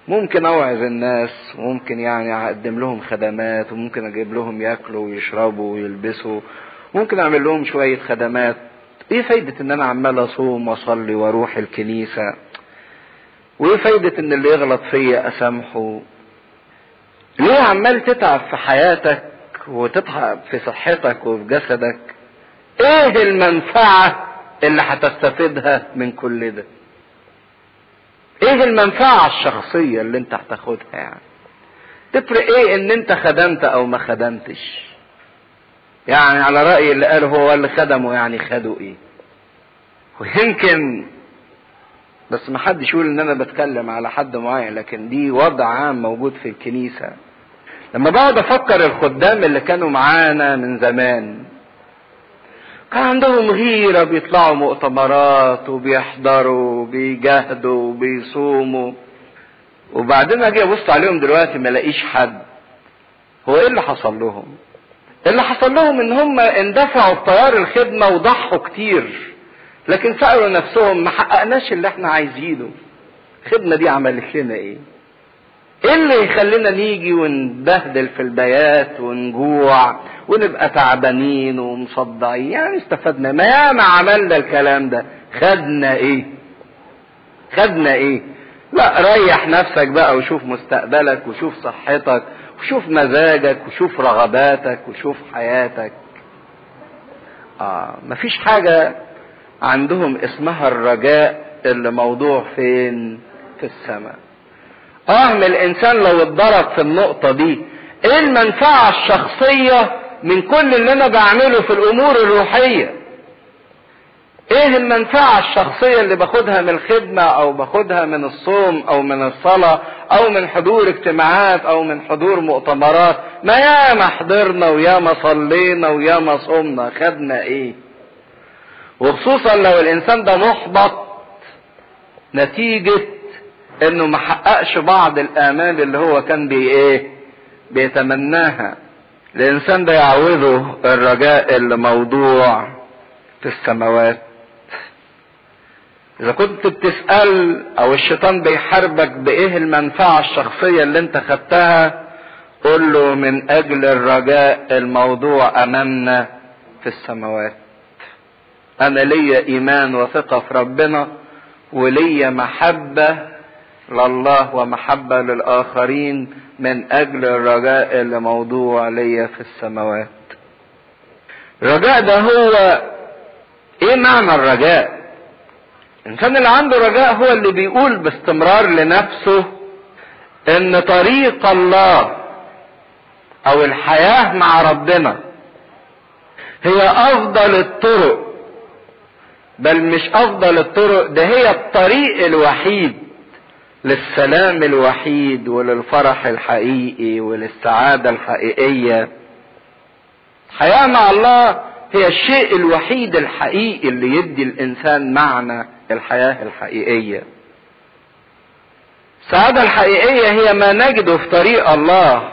ممكن أوعظ الناس وممكن يعني أقدم لهم خدمات وممكن أجيب لهم يأكلوا ويشربوا ويلبسوا ممكن أعمل لهم شوية خدمات. إيه فايدة إن أنا عمال أصوم وأصلي وأروح الكنيسة؟ وإيه فايدة إن اللي يغلط فيا أسامحه؟ ليه عمال تتعب في حياتك وتتعب في صحتك وفي جسدك؟ إيه المنفعة اللي هتستفيدها من كل ده؟ إيه المنفعة الشخصية اللي أنت هتاخدها يعني؟ تفرق إيه إن أنت خدمت أو ما خدمتش؟ يعني على رأي اللي قال هو اللي خدمه يعني خدوا إيه؟ ويمكن بس ما حدش يقول إن أنا بتكلم على حد معين لكن دي وضع عام موجود في الكنيسة. لما بقعد أفكر الخدام اللي كانوا معانا من زمان عندهم غيرة بيطلعوا مؤتمرات وبيحضروا وبيجاهدوا وبيصوموا. وبعدين أجي أبص عليهم دلوقتي ما ألاقيش حد. هو إيه اللي حصل لهم؟ اللي حصل لهم إن هم اندفعوا بتيار الخدمة وضحوا كتير. لكن سألوا نفسهم ما حققناش اللي إحنا عايزينه. الخدمة دي عملت لنا إيه؟ إيه اللي يخلينا نيجي ونبهدل في البيات ونجوع؟ ونبقى تعبانين ومصدعين. يعني استفدنا. ما ياما عملنا الكلام ده. خدنا إيه؟ خدنا إيه؟ لا ريح نفسك بقى وشوف مستقبلك وشوف صحتك وشوف مزاجك وشوف رغباتك وشوف حياتك. آه مفيش حاجة عندهم اسمها الرجاء اللي موضوع فين؟ في السماء. آه الإنسان لو اتضرب في النقطة دي إيه المنفعة الشخصية من كل اللي أنا بعمله في الأمور الروحية. إيه المنفعة الشخصية اللي باخدها من الخدمة أو باخدها من الصوم أو من الصلاة أو من حضور اجتماعات أو من حضور مؤتمرات؟ ما ياما حضرنا وياما صلينا وياما صمنا خدنا إيه؟ وخصوصا لو الإنسان ده محبط نتيجة إنه ما حققش بعض الآمال اللي هو كان بي إيه؟ بيتمناها. الإنسان ده يعوضه الرجاء اللي موضوع في السماوات. إذا كنت بتسأل أو الشيطان بيحاربك بإيه المنفعة الشخصية اللي أنت خدتها قل له من أجل الرجاء الموضوع أمامنا في السماوات. أنا ليا إيمان وثقة في ربنا وليا محبة لله ومحبة للآخرين من أجل الرجاء اللي موضوع ليا في السماوات. الرجاء ده هو إيه معنى الرجاء؟ الانسان اللي عنده رجاء هو اللي بيقول باستمرار لنفسه إن طريق الله أو الحياة مع ربنا هي أفضل الطرق بل مش أفضل الطرق ده هي الطريق الوحيد. للسلام الوحيد وللفرح الحقيقي وللسعادة الحقيقية. الحياة مع الله هي الشيء الوحيد الحقيقي اللي يدي الإنسان معنى الحياة الحقيقية. السعادة الحقيقية هي ما نجده في طريق الله.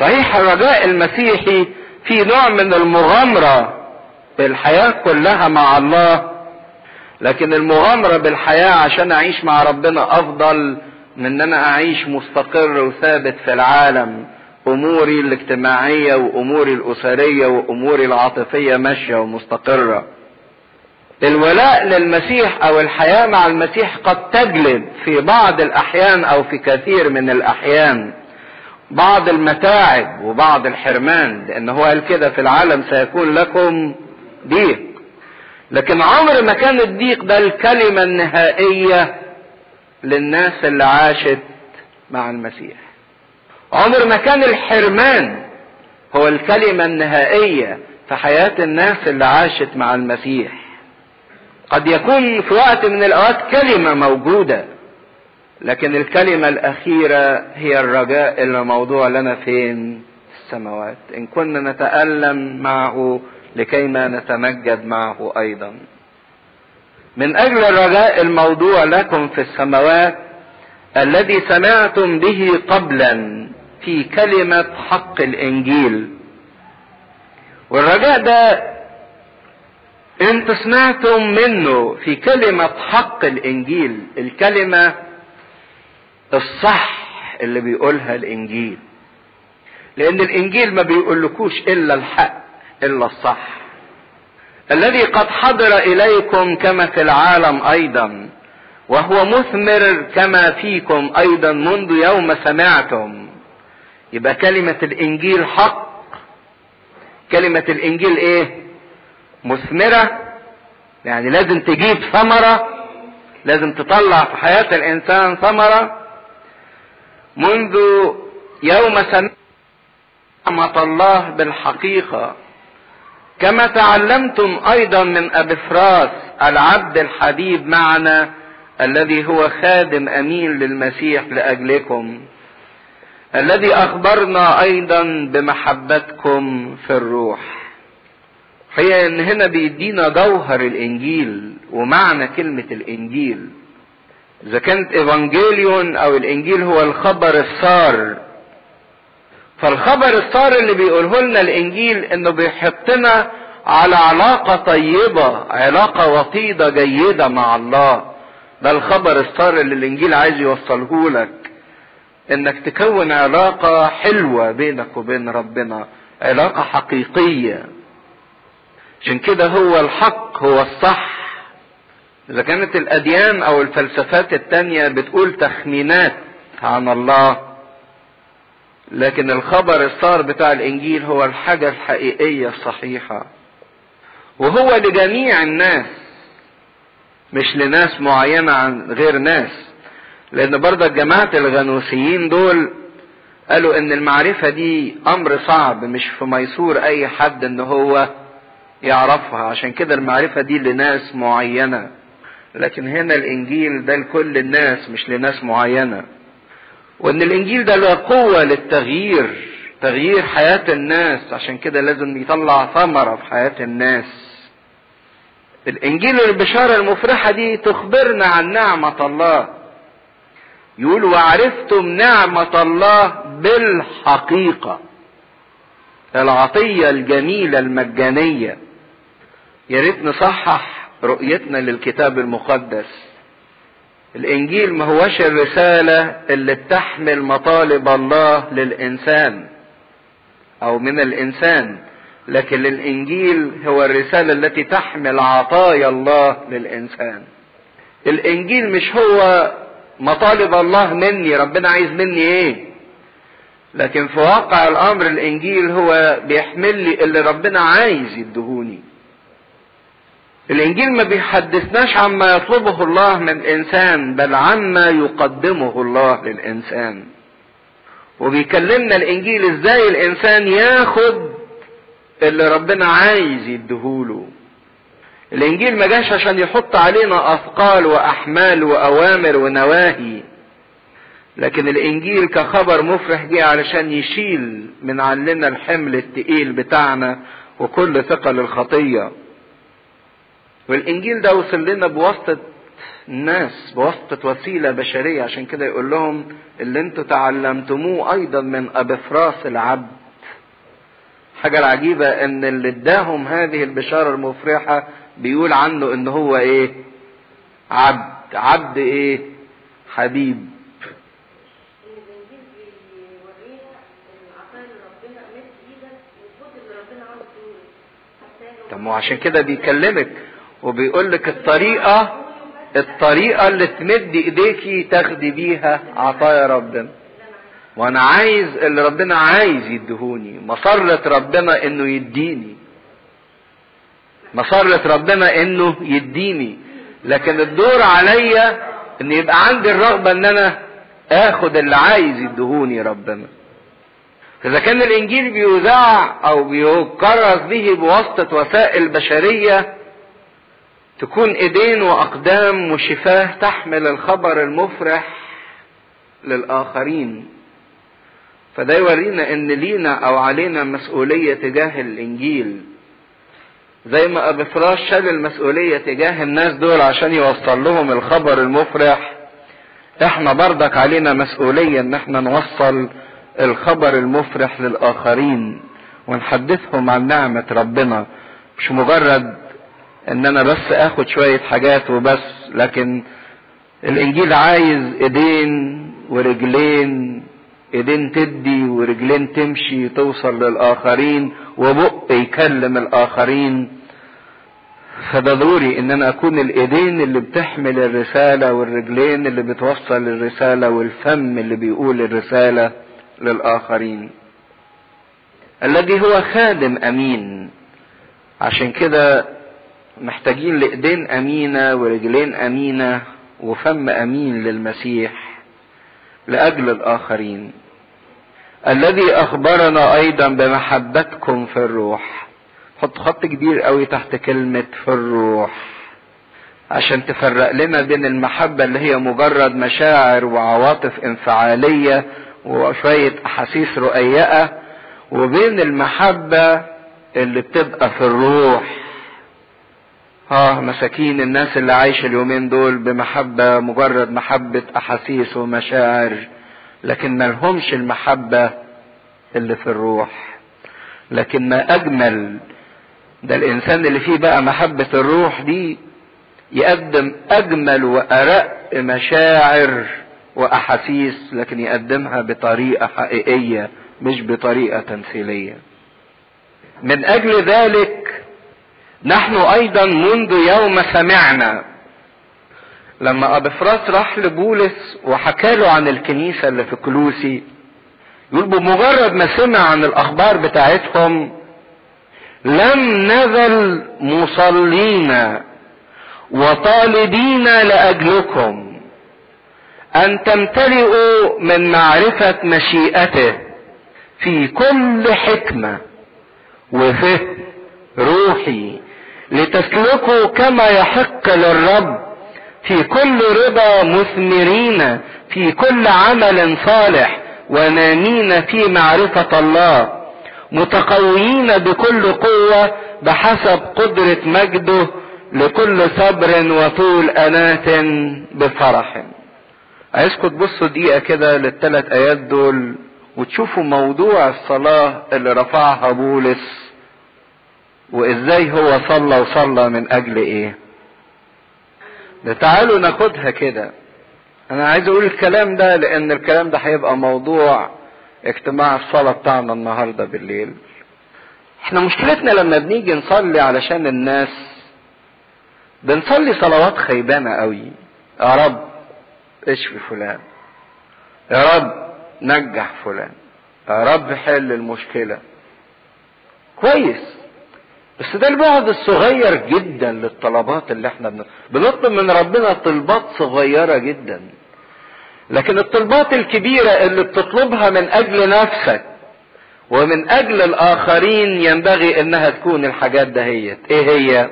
صحيح الرجاء المسيحي في نوع من المغامرة بالحياة كلها مع الله لكن المغامرة بالحياة عشان أعيش مع ربنا أفضل من أن أنا أعيش مستقر وثابت في العالم. أموري الاجتماعية وأموري الأسرية وأموري العاطفية ماشية ومستقرة. الولاء للمسيح أو الحياة مع المسيح قد تجلب في بعض الأحيان أو في كثير من الأحيان. بعض المتاعب وبعض الحرمان لأن هو قال كده في العالم سيكون لكم ضيق لكن عمر ما كان الضيق ده الكلمة النهائية للناس اللي عاشت مع المسيح. عمر ما كان الحرمان هو الكلمة النهائية في حياة الناس اللي عاشت مع المسيح. قد يكون في وقت من الأوقات كلمة موجودة لكن الكلمة الأخيرة هي الرجاء اللي موضوع لنا فين؟ السماوات. إن كنا نتألم معه لكيما نتمجد معه أيضا. من أجل الرجاء الموضوع لكم في السماوات الذي سمعتم به قبلا في كلمة حق الإنجيل. والرجاء ده انت سمعتم منه في كلمة حق الإنجيل الكلمة الصح اللي بيقولها الإنجيل. لأن الإنجيل ما بيقولكوش إلا الحق. إلا الصح. الذي قد حضر إليكم كما في العالم أيضا وهو مثمر كما فيكم أيضا منذ يوم سمعتم. يبقى كلمة الإنجيل حق. كلمة الإنجيل إيه؟ مثمرة. يعني لازم تجيب ثمرة لازم تطلع في حياة الإنسان ثمرة. منذ يوم سمعت الله بالحقيقة. كما تعلمتم أيضا من أبفراس العبد الحبيب معنا الذي هو خادم أمين للمسيح لأجلكم الذي أخبرنا أيضا بمحبتكم في الروح. هي إن هنا بيدينا جوهر الإنجيل ومعنى كلمة الإنجيل. إذا كانت إيفانجيليون أو الإنجيل هو الخبر السار فالخبر السار اللي بيقوله لنا الإنجيل إنه بيحطنا على علاقة طيبة علاقة وطيدة جيدة مع الله. ده الخبر السار اللي الإنجيل عايز يوصله لك. إنك تكون علاقة حلوة بينك وبين ربنا علاقة حقيقية. عشان كده هو الحق هو الصح. إذا كانت الأديان أو الفلسفات التانية بتقول تخمينات عن الله لكن الخبر الصار بتاع الإنجيل هو الحاجة الحقيقية الصحيحة. وهو لجميع الناس مش لناس معينة عن غير ناس. لأن برضه جماعة الغنوسيين دول قالوا إن المعرفة دي أمر صعب مش في ميسور أي حد إن هو يعرفها. عشان كده المعرفة دي لناس معينة. لكن هنا الإنجيل ده لكل الناس مش لناس معينة. وإن الإنجيل ده له قوة للتغيير تغيير حياة الناس. عشان كده لازم يطلع ثمرة في حياة الناس. الإنجيل البشارة المفرحة دي تخبرنا عن نعمة الله. يقول وعرفتم نعمة الله بالحقيقة العطية الجميلة المجانية. يا ريت نصحح رؤيتنا للكتاب المقدس. الإنجيل ما هوش الرسالة اللي بتحمل مطالب الله للإنسان أو من الإنسان لكن الإنجيل هو الرسالة التي تحمل عطايا الله للإنسان. الإنجيل مش هو مطالب الله مني ربنا عايز مني إيه؟ لكن في واقع الأمر الإنجيل هو بيحمل لي اللي ربنا عايز يدهوني. الإنجيل ما بيحدثناش عما يطلبه الله من الإنسان بل عما يقدمه الله للإنسان. وبيكلمنا الإنجيل إزاي الإنسان ياخد اللي ربنا عايز يديهوله. الإنجيل ما جاش عشان يحط علينا أثقال وأحمال وأوامر ونواهي. لكن الإنجيل كخبر مفرح جه علشان يشيل من عننا الحمل التقيل بتاعنا وكل ثقل الخطية. والإنجيل ده وصل لنا بواسطة الناس بواسطة وسيلة بشرية عشان كده يقول لهم اللي أنتوا تعلمتموه أيضا من أبفراس العبد. حاجة العجيبة إن اللي اداهم هذه البشارة المفرحة بيقول عنه إن هو إيه؟ عبد. عبد إيه؟ حبيب. طب ما عشان كده بيكلمك. وبيقول لك الطريقة الطريقة اللي تمد إيديكي تاخدي بيها عطايا ربنا. وأنا عايز اللي ربنا عايز يدهوني. مسرة ربنا إنه يديني. مسرة ربنا إنه يديني. لكن الدور عليا إن يبقى عندي الرغبة إن أنا آخد اللي عايز يدهوني ربنا. إذا كان الإنجيل بيذاع أو بيكرس به بواسطة وسائل بشرية تكون إيدين وأقدام وشفاه تحمل الخبر المفرح للآخرين. فده يورينا إن لينا أو علينا مسؤولية تجاه الإنجيل. زي ما ابي فراش شال المسؤولية تجاه الناس دول عشان يوصل لهم الخبر المفرح إحنا بردك علينا مسؤولية إن إحنا نوصل الخبر المفرح للآخرين ونحدثهم عن نعمة ربنا. مش مجرد إن أنا بس آخد شوية حاجات وبس لكن الإنجيل عايز إيدين ورجلين إيدين تدي ورجلين تمشي توصل للآخرين وبق يكلم الآخرين. فده ضروري إن أنا أكون الإيدين اللي بتحمل الرسالة والرجلين اللي بتوصل الرسالة والفم اللي بيقول الرسالة للآخرين. الذي هو خادم أمين. عشان كده محتاجين لإيدين أمينة ورجلين أمينة وفم أمين للمسيح لأجل الآخرين. الذي أخبرنا أيضا بمحبتكم في الروح. حط خط كبير قوي تحت كلمة في الروح عشان تفرق لنا بين المحبة اللي هي مجرد مشاعر وعواطف انفعالية وشوية أحاسيس رؤيئة وبين المحبة اللي بتبقى في الروح. آه مساكين الناس اللي عايشة اليومين دول بمحبة مجرد محبة أحاسيس ومشاعر لكن ما لهمش المحبة اللي في الروح. لكن ما أجمل ده الإنسان اللي فيه بقى محبة الروح دي يقدم أجمل وأرق مشاعر وأحاسيس لكن يقدمها بطريقة حقيقية مش بطريقة تمثيلية. من أجل ذلك نحن أيضا منذ يوم سمعنا لما أبفراس راح لبولس وحكى له عن الكنيسة اللي في كلوسي يقول بمجرد ما سمع عن الأخبار بتاعتهم لم نزل مصلين وطالبين لأجلكم أن تمتلئوا من معرفة مشيئته في كل حكمة وفهم روحي. لتسلكوا كما يحق للرب في كل رضا مثمرين في كل عمل صالح ونامين في معرفة الله متقويين بكل قوة بحسب قدرة مجده لكل صبر وطول أنات بفرح. عايزكم تبصوا دقيقة كده للثلاث آيات دول وتشوفوا موضوع الصلاة اللي رفعها بولس. وإزاي هو صلى وصلى من أجل إيه؟ ده تعالوا ناخدها كده. أنا عايز أقول الكلام ده لأن الكلام ده هيبقى موضوع اجتماع الصلاة بتاعنا النهاردة بالليل. إحنا مشكلتنا لما بنيجي نصلي علشان الناس بنصلي صلوات خيبانة قوي. يا رب اشفي فلان. يا رب نجح فلان. يا رب حل المشكلة. كويس. بس ده البعد الصغير جدا للطلبات اللي إحنا بن... بنطلب من ربنا طلبات صغيرة جدا. لكن الطلبات الكبيرة اللي بتطلبها من أجل نفسك ومن أجل الآخرين ينبغي إنها تكون الحاجات دهيت إيه هي؟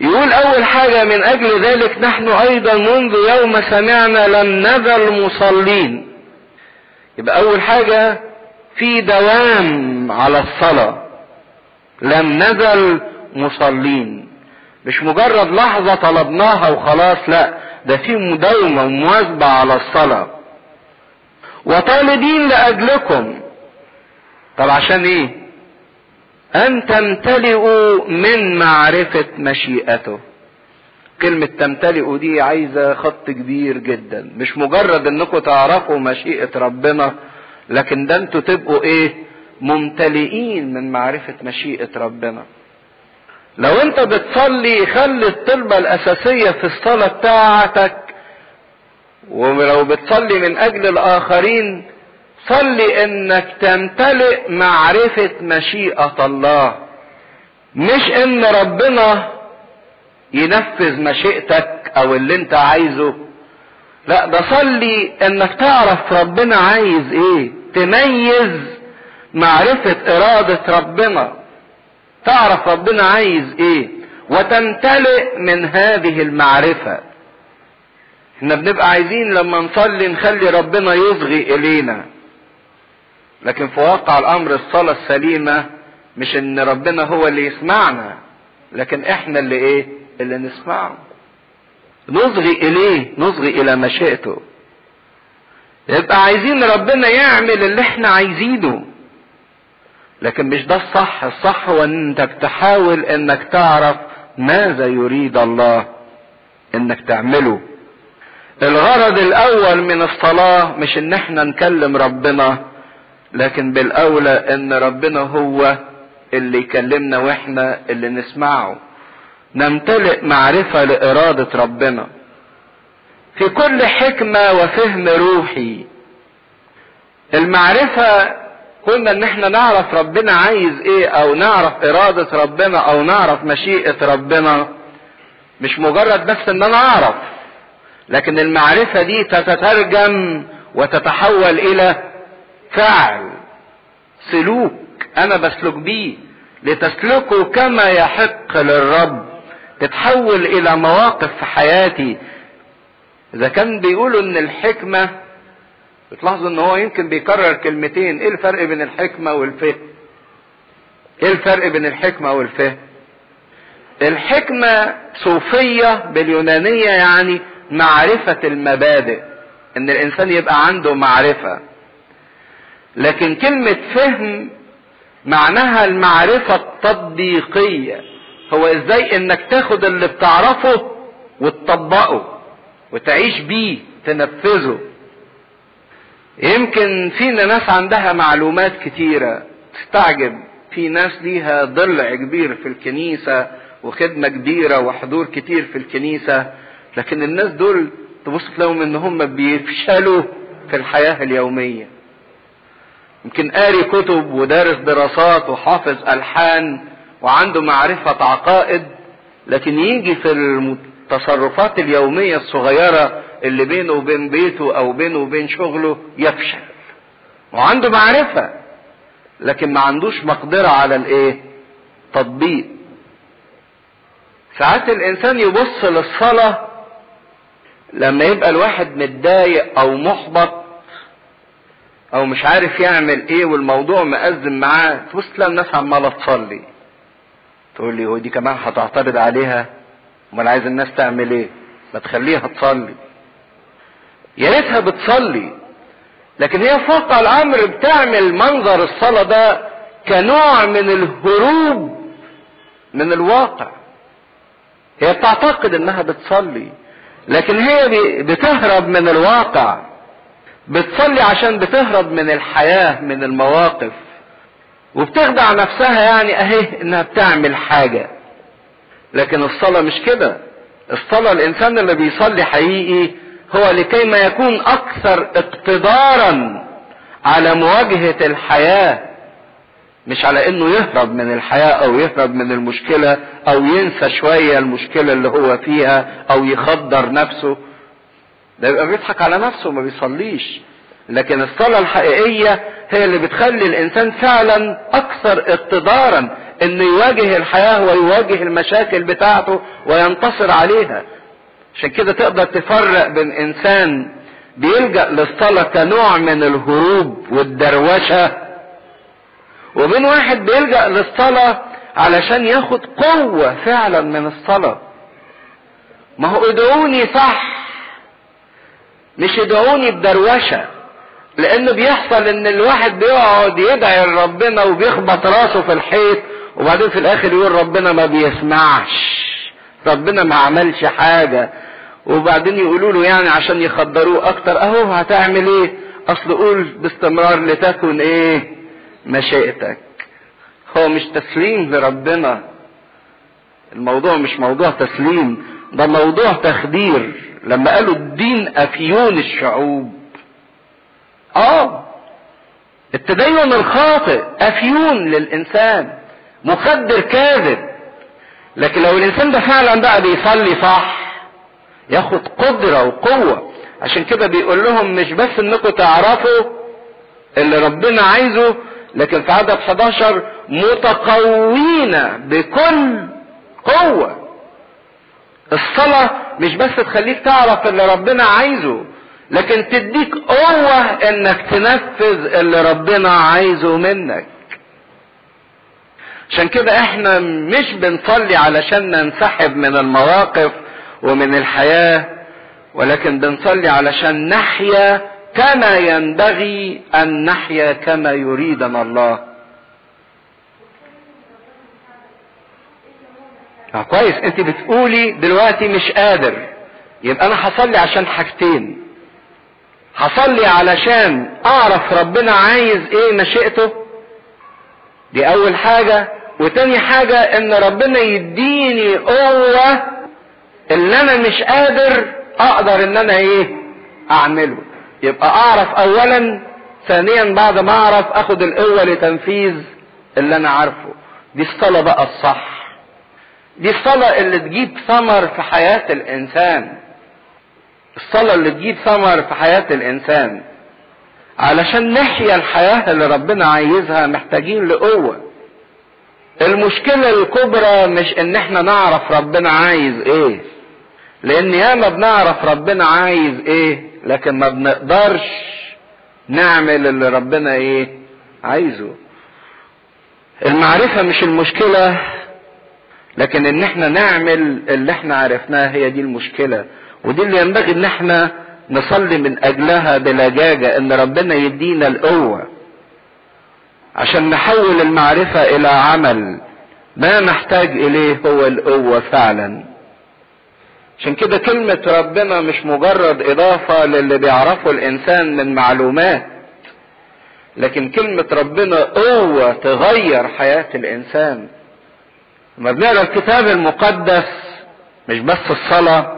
يقول أول حاجة من أجل ذلك نحن أيضا منذ يوم سمعنا لم نزل مصلين. يبقى أول حاجة في دوام على الصلاة. لم نزل مصلين. مش مجرد لحظة طلبناها وخلاص لا ده في مداومة ومواظبة على الصلاة. وطالبين لأجلكم. طب عشان إيه؟ أن تمتلئوا من معرفة مشيئته. كلمة تمتلئوا دي عايزة خط كبير جدا. مش مجرد إنكم تعرفوا مشيئة ربنا لكن ده أنتوا تبقوا إيه؟ ممتلئين من معرفة مشيئة ربنا. لو انت بتصلي خلي الطلبة الأساسية في الصلاة بتاعتك. ولو بتصلي من أجل الآخرين صلي إنك تمتلئ معرفة مشيئة الله. مش إن ربنا ينفذ مشيئتك أو اللي انت عايزه. لا ده صلي إنك تعرف ربنا عايز إيه. تميز معرفة إرادة ربنا. تعرف ربنا عايز إيه؟ وتمتلئ من هذه المعرفة. إحنا بنبقى عايزين لما نصلي نخلي ربنا يصغي إلينا. لكن في واقع الأمر الصلاة السليمة مش إن ربنا هو اللي يسمعنا لكن إحنا اللي إيه؟ اللي نسمعه. نصغي إليه نصغي إلى مشيئته. يبقى عايزين ربنا يعمل اللي إحنا عايزينه. لكن مش ده الصح. الصح هو انك تحاول إنك تعرف ماذا يريد الله إنك تعمله. الغرض الأول من الصلاة مش إن إحنا نكلم ربنا لكن بالأولى إن ربنا هو اللي يكلمنا وإحنا اللي نسمعه. نمتلئ معرفة لإرادة ربنا. في كل حكمة وفهم روحي المعرفة قلنا إن إحنا نعرف ربنا عايز إيه أو نعرف إرادة ربنا أو نعرف مشيئة ربنا. مش مجرد بس إن أنا أعرف لكن المعرفة دي تتترجم وتتحول إلى فعل سلوك أنا بسلك بيه لتسلكوا كما يحق للرب. تتحول إلى مواقف في حياتي. إذا كان بيقولوا إن الحكمة بتلاحظوا إن هو يمكن بيكرر كلمتين إيه الفرق بين الحكمة والفهم إيه الفرق بين الحكمة والفهم الحكمة صوفية باليونانية يعني معرفة المبادئ إن الإنسان يبقى عنده معرفة. لكن كلمة فهم معناها المعرفة التطبيقية. هو إزاي إنك تاخد اللي بتعرفه وتطبقه وتعيش بيه تنفذه. يمكن فينا ناس عندها معلومات كتيرة تستعجب. في ناس ليها ضلع كبير في الكنيسة وخدمة كبيرة وحضور كتير في الكنيسة لكن الناس دول تبص تلاقيهم إن هم بيفشلوا في الحياة اليومية. يمكن قاري كتب ودارس دراسات وحافظ ألحان وعنده معرفة عقائد لكن يجي في التصرفات اليومية الصغيرة اللي بينه وبين بيته أو بينه وبين شغله يفشل. وعنده معرفة لكن ما عندوش مقدرة على الإيه؟ تطبيق. ساعات الإنسان يبص للصلاة لما يبقى الواحد متضايق أو محبط أو مش عارف يعمل إيه والموضوع مأزم معاه تبص تلاقي الناس عمالة تصلي. تقول لي هو دي كمان هتعترض عليها؟ أمال عايز الناس تعمل إيه؟ ما تخليها تصلي. يا ريتها بتصلي. لكن هي فوق الأمر بتعمل منظر الصلاة ده كنوع من الهروب من الواقع. هي بتعتقد إنها بتصلي لكن هي بتهرب من الواقع. بتصلي عشان بتهرب من الحياة من المواقف. وبتخدع نفسها يعني أهي إنها بتعمل حاجة. لكن الصلاة مش كده. الصلاة الإنسان اللي بيصلي حقيقي هو لكي ما يكون أكثر اقتدارا على مواجهة الحياة مش على إنه يهرب من الحياة أو يهرب من المشكلة أو ينسى شوية المشكلة اللي هو فيها أو يخدر نفسه. ده يبقى بيضحك على نفسه وما بيصليش. لكن الصلاة الحقيقية هي اللي بتخلي الإنسان فعلا أكثر اقتدارا إنه يواجه الحياة ويواجه المشاكل بتاعته وينتصر عليها. عشان كده تقدر تفرق بين إنسان بيلجأ للصلاة كنوع من الهروب والدروشة وبين واحد بيلجأ للصلاة علشان ياخد قوة فعلا من الصلاة. ما هو ادعوني صح مش ادعوني بدروشة لأنه بيحصل إن الواحد بيقعد يدعي لربنا وبيخبط راسه في الحيط وبعدين في الآخر يقول ربنا ما بيسمعش. ربنا ما عملش حاجة. وبعدين يقولوا له يعني عشان يخدروه أكتر. أهو هتعمل إيه؟ أصل قول باستمرار لتكن إيه؟ مشيئتك. هو مش تسليم لربنا. الموضوع مش موضوع تسليم ده موضوع تخدير. لما قالوا الدين أفيون الشعوب. آه. التدين الخاطئ أفيون للإنسان. مخدر كاذب. لكن لو الإنسان ده فعلا بقى بيصلي صح ياخد قدرة وقوة. عشان كده بيقول لهم مش بس إنكم تعرفوا اللي ربنا عايزه لكن في عدد 11 متقوين بكل قوة. الصلاة مش بس تخليك تعرف اللي ربنا عايزه لكن تديك قوة إنك تنفذ اللي ربنا عايزه منك. عشان كده إحنا مش بنصلي علشان ننسحب من المواقف ومن الحياة ولكن بنصلي علشان نحيا كما ينبغي أن نحيا كما يريدنا الله. آه كويس. انت بتقولي دلوقتي مش قادر. يبقى أنا هصلي عشان حاجتين. هصلي علشان أعرف ربنا عايز إيه مشيئته؟ دي أول حاجة. وتاني حاجة إن ربنا يديني قوة اللي أنا مش قادر أقدر إن أنا إيه؟ أعمله. يبقى أعرف اولا ثانيا بعد ما أعرف أخد القوة لتنفيذ اللي أنا عارفه. دي الصلاة بقى الصح. دي الصلاة اللي تجيب ثمر في حياة الإنسان. الصلاة اللي تجيب ثمر في حياة الإنسان. علشان نحيا الحياة اللي ربنا عايزها محتاجين لقوة. المشكلة الكبرى مش إن إحنا نعرف ربنا عايز إيه. لأن ياما بنعرف ربنا عايز إيه لكن ما بنقدرش نعمل اللي ربنا إيه عايزه. المعرفة مش المشكلة لكن إن إحنا نعمل اللي إحنا عرفناه هي دي المشكلة. ودي اللي ينبغي إن إحنا نصلي من أجلها بلجاجة إن ربنا يدينا القوة. عشان نحول المعرفة إلى عمل. ما نحتاج إليه هو القوة فعلا. عشان كده كلمة ربنا مش مجرد إضافة للي بيعرفه الإنسان من معلومات لكن كلمة ربنا قوة تغير حياة الإنسان. لما بنقرأ الكتاب المقدس مش بس الصلاة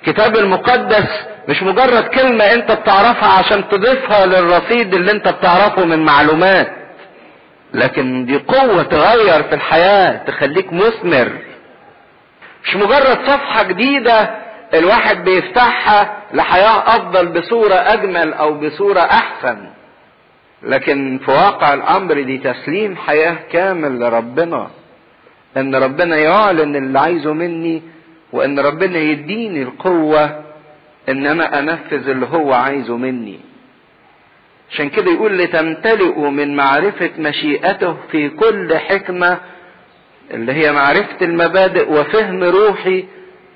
الكتاب المقدس مش مجرد كلمة أنت بتعرفها عشان تضيفها للرصيد اللي أنت بتعرفه من معلومات. لكن دي قوة تغير في الحياة تخليك مثمر. مش مجرد صفحة جديدة الواحد بيفتحها لحياة أفضل بصورة أجمل أو بصورة أحسن. لكن في واقع الأمر دي تسليم حياة كامل لربنا. إن ربنا يعلن اللي عايزه مني وإن ربنا يديني القوة ان أنا أنفذ اللي هو عايزه مني. عشان كده يقول لتمتلئوا من معرفة مشيئته في كل حكمة اللي هي معرفة المبادئ وفهم روحي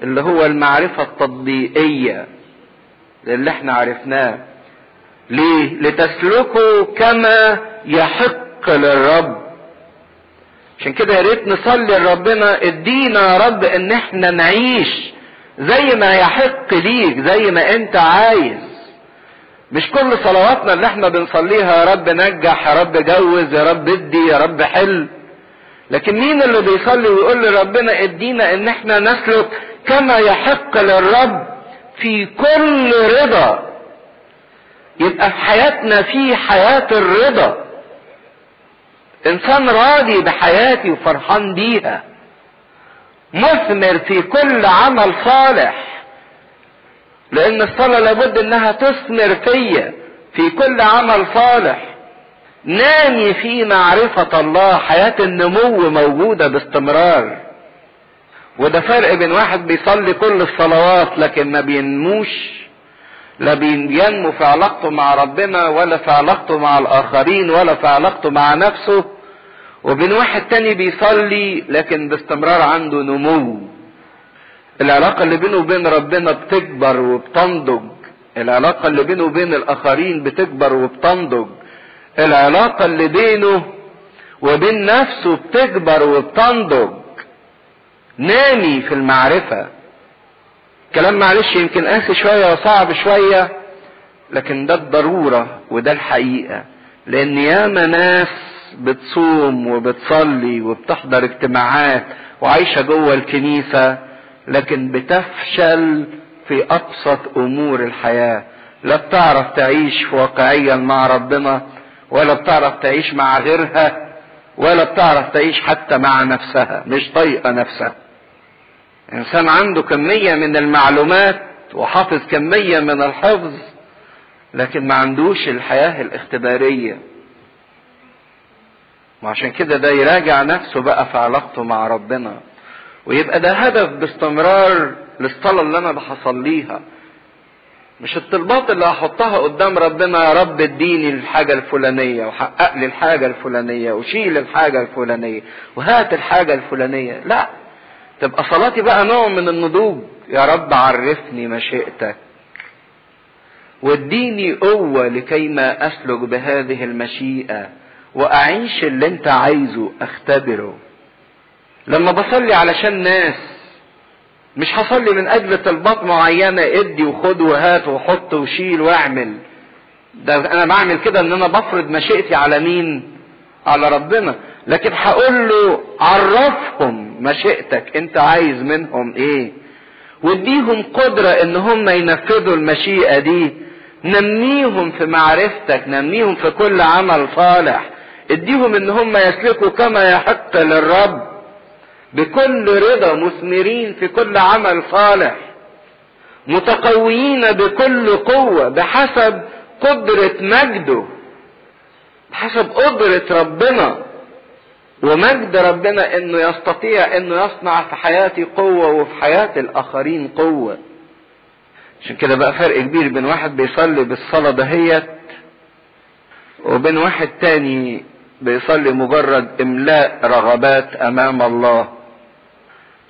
اللي هو المعرفة التطبيقية اللي إحنا عرفناه. ليه؟ لتسلكوا كما يحق للرب. عشان كده يا ريت نصلي لربنا ادينا يا رب ان إحنا نعيش زي ما يحق ليك زي ما انت عايز. مش كل صلواتنا اللي إحنا بنصليها يا رب نجح يا رب جوز يا رب ادي يا رب حل. لكن مين اللي بيصلي ويقول لربنا ادينا ان إحنا نسلك كما يحق للرب في كل رضا؟ يبقى في حياتنا في حياة الرضا. إنسان راضي بحياتي وفرحان بيها. مثمر في كل عمل صالح. لأن الصلاة لابد أنها تثمر فيا في كل عمل صالح. نامي في معرفة الله حياة النمو موجودة باستمرار. وده فرق بين واحد بيصلي كل الصلوات لكن ما بينموش لا بينمو في علاقته مع ربنا ولا في علاقته مع الآخرين ولا في علاقته مع نفسه. وبين واحد تاني بيصلي لكن باستمرار عنده نمو. العلاقة اللي بينه وبين ربنا بتكبر وبتنضج. العلاقة اللي بينه وبين الآخرين بتكبر وبتنضج. العلاقة اللي بينه وبين نفسه بتكبر وبتنضج. نامي في المعرفة. كلام معلش يمكن قاسي شوية وصعب شوية لكن ده الضرورة وده الحقيقة. لأن ياما ناس بتصوم وبتصلي وبتحضر اجتماعات وعايشة جوه الكنيسة لكن بتفشل في أبسط أمور الحياة. لا بتعرف تعيش واقعيا مع ربنا ولا بتعرف تعيش مع غيرها ولا بتعرف تعيش حتى مع نفسها. مش طايقة نفسها. إنسان عنده كمية من المعلومات وحافظ كمية من الحفظ لكن ما عندوش الحياة الاختبارية. وعشان كده ده يراجع نفسه بقى في علاقته مع ربنا. ويبقى ده هدف باستمرار للصلاة اللي أنا بحصليها. مش الطلبات اللي هحطها قدام ربنا يا رب اديني الحاجة الفلانية وحقق لي الحاجة الفلانية وشيل الحاجة الفلانية وهات الحاجة الفلانية. لا تبقى صلاتي بقى نوع من النضوج. يا رب عرفني مشيئتك واديني قوة لكي ما أسلك بهذه المشيئة وأعيش اللي أنت عايزه أختبره. لما بصلي علشان ناس مش هصلي من أجل طلبات معينة ادي وخد وهات وحط وشيل واعمل. ده أنا بعمل كده إن أنا بفرض مشيئتي على مين؟ على ربنا. لكن هقول له عرفهم مشيئتك أنت عايز منهم إيه؟ واديهم قدرة إن هم ينفذوا المشيئة دي. نميهم في معرفتك نميهم في كل عمل صالح. اديهم إن هم يسلكوا كما يحق للرب. بكل رضا مثمرين في كل عمل صالح متقويين بكل قوة بحسب قدرة مجده بحسب قدرة ربنا. ومجد ربنا إنه يستطيع إنه يصنع في حياتي قوة وفي حياة الآخرين قوة. عشان كده بقى فرق كبير بين واحد بيصلي بالصلاة دهيت وبين واحد تاني بيصلي مجرد إملاء رغبات أمام الله.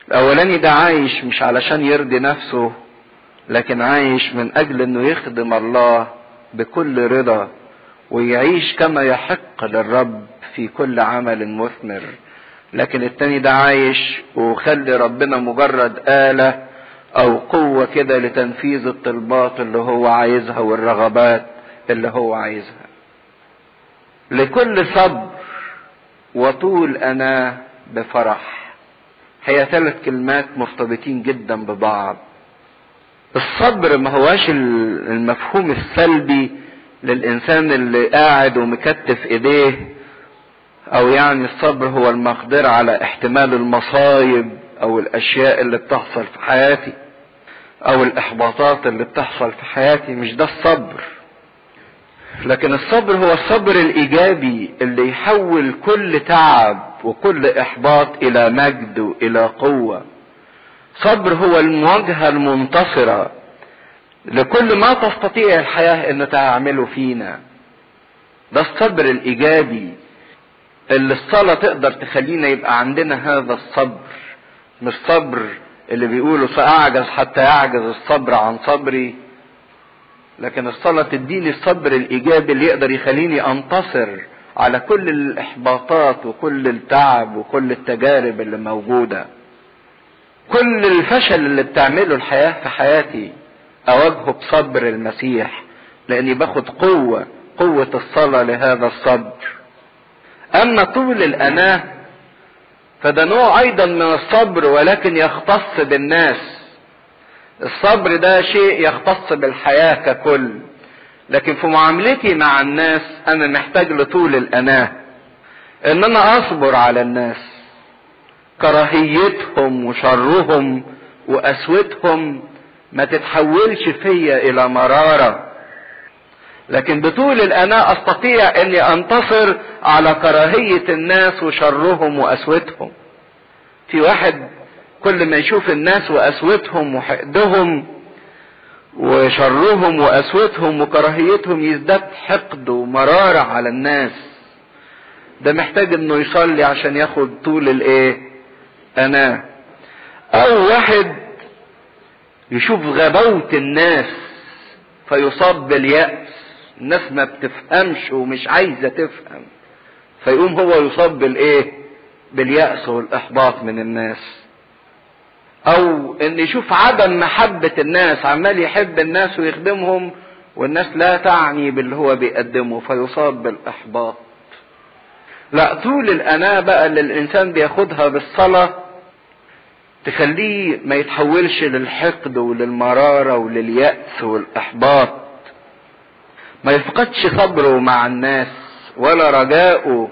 الاولاني ده عايش مش علشان يرضي نفسه لكن عايش من أجل إنه يخدم الله بكل رضا ويعيش كما يحق للرب في كل عمل مثمر. لكن التاني ده عايش وخلي ربنا مجرد آلة أو قوة كده لتنفيذ الطلبات اللي هو عايزها والرغبات اللي هو عايزها. لكل صبر وطول أنا بفرح. هي ثلاث كلمات مرتبطين جدا ببعض. الصبر ما هواش المفهوم السلبي للإنسان اللي قاعد ومكتف إيديه أو يعني الصبر هو المقدرة على احتمال المصايب أو الأشياء اللي بتحصل في حياتي أو الإحباطات اللي بتحصل في حياتي. مش ده الصبر. لكن الصبر هو الصبر الإيجابي اللي يحول كل تعب وكل إحباط إلى مجد وإلى قوة. صبر هو المواجهة المنتصرة لكل ما تستطيع الحياة ان تعمله فينا. ده الصبر الإيجابي اللي الصلاة تقدر تخلينا يبقى عندنا هذا الصبر مش صبر اللي بيقولوا سأعجز حتى يعجز الصبر عن صبري. لكن الصلاة تديني الصبر الإيجابي اللي يقدر يخليني أنتصر على كل الإحباطات وكل التعب وكل التجارب اللي موجودة. كل الفشل اللي بتعمله الحياة في حياتي أواجهه بصبر المسيح لأني باخد قوة قوة الصلاة لهذا الصبر. أما طول الأناة فده نوع أيضا من الصبر ولكن يختص بالناس. الصبر ده شيء يختص بالحياة ككل. لكن في معاملتي مع الناس أنا محتاج لطول الأناة. إن أنا أصبر على الناس. كراهيتهم وشرهم وقسوتهم ما تتحولش فيا إلى مرارة. لكن بطول الأناة أستطيع أني أنتصر على كراهية الناس وشرهم وأسوتهم. في واحد كل ما يشوف الناس وأسوتهم وحقدهم وشرهم وأسوتهم وكراهيتهم يزداد حقد ومرارة على الناس. ده محتاج إنه يصلي عشان ياخد طول الإيه؟ أنا. أو واحد يشوف غباوة الناس فيصاب باليأس. الناس ما بتفهمش ومش عايزة تفهم. فيقوم هو يصاب بالإيه؟ باليأس والإحباط من الناس. أو إن يشوف عدم محبة الناس عمال يحب الناس ويخدمهم والناس لا تعني باللي هو بيقدمه فيصاب بالإحباط. لا طول الأناة بقى اللي الإنسان بياخدها بالصلاة تخليه ما يتحولش للحقد وللمرارة ولليأس والإحباط. ما يفقدش صبره مع الناس ولا رجاؤه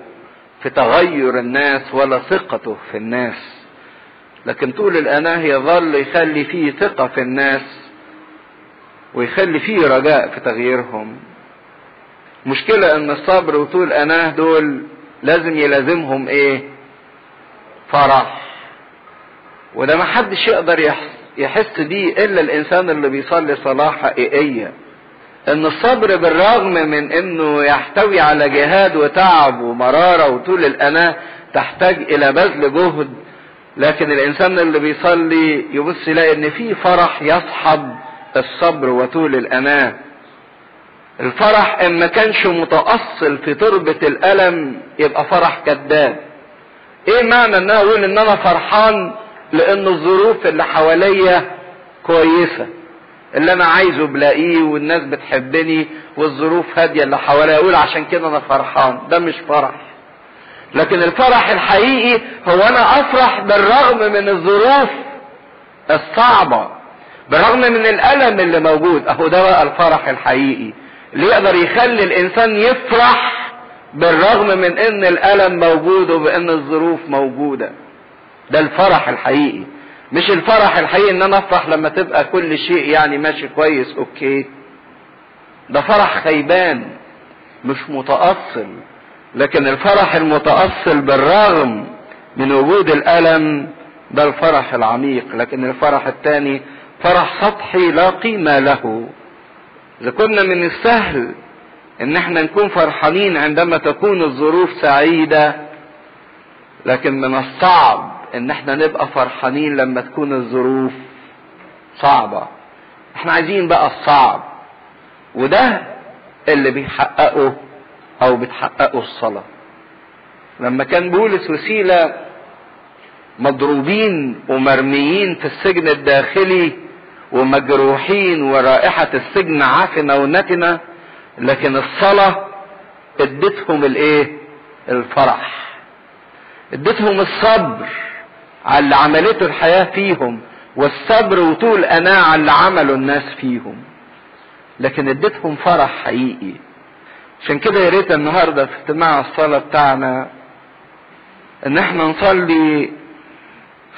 في تغير الناس ولا ثقته في الناس. لكن طول الأناة يظل يخلي فيه ثقة في الناس ويخلي فيه رجاء في تغييرهم. مشكلة إن الصبر وطول الأناة دول لازم يلازمهم إيه؟ فرح. وده ما حدش يقدر يحس بيه إلا الإنسان اللي بيصلي صلاة حقيقية. إن الصبر بالرغم من إنه يحتوي على جهاد وتعب ومرارة وطول الأناة تحتاج إلى بذل جهد لكن الإنسان اللي بيصلي يبص يلاقي إن في فرح يصحب الصبر وطول الاناه الفرح إن ما كانش متأصل في تربة الألم يبقى فرح كذاب. إيه معنى إن أنا أقول إن أنا فرحان؟ لأن الظروف اللي حواليا كويسة. اللي أنا عايزه بلاقيه والناس بتحبني والظروف هادية اللي حواليا أقول عشان كده أنا فرحان. ده مش فرح. لكن الفرح الحقيقي هو أنا أفرح بالرغم من الظروف الصعبة بالرغم من الألم اللي موجود. أهو ده بقى الفرح الحقيقي. اللي يقدر يخلي الإنسان يفرح بالرغم من إن الألم موجود وبإن الظروف موجودة. ده الفرح الحقيقي. مش الفرح الحقيقي إن أنا أفرح لما تبقى كل شيء يعني ماشي كويس أوكي. ده فرح خيبان مش متأصل. لكن الفرح المتأصل بالرغم من وجود الألم ده الفرح العميق لكن الفرح الثاني فرح سطحي لا قيمة له. إذا كنا من السهل إن إحنا نكون فرحانين عندما تكون الظروف سعيدة لكن من الصعب إن إحنا نبقى فرحانين لما تكون الظروف صعبة. إحنا عايزين بقى الصعب وده اللي بيحققه أو بتحققه الصلاة. لما كان بولس وسيلة مضروبين ومرميين في السجن الداخلي ومجروحين ورائحة السجن عافنة ونتنة لكن الصلاة ادتهم الإيه؟ الفرح. ادتهم الصبر على اللي عملته الحياة فيهم والصبر وطول أناة على اللي عمله الناس فيهم. لكن ادتهم فرح حقيقي. عشان كده يا ريت النهارده في اجتماع الصلاة بتاعنا إن إحنا نصلي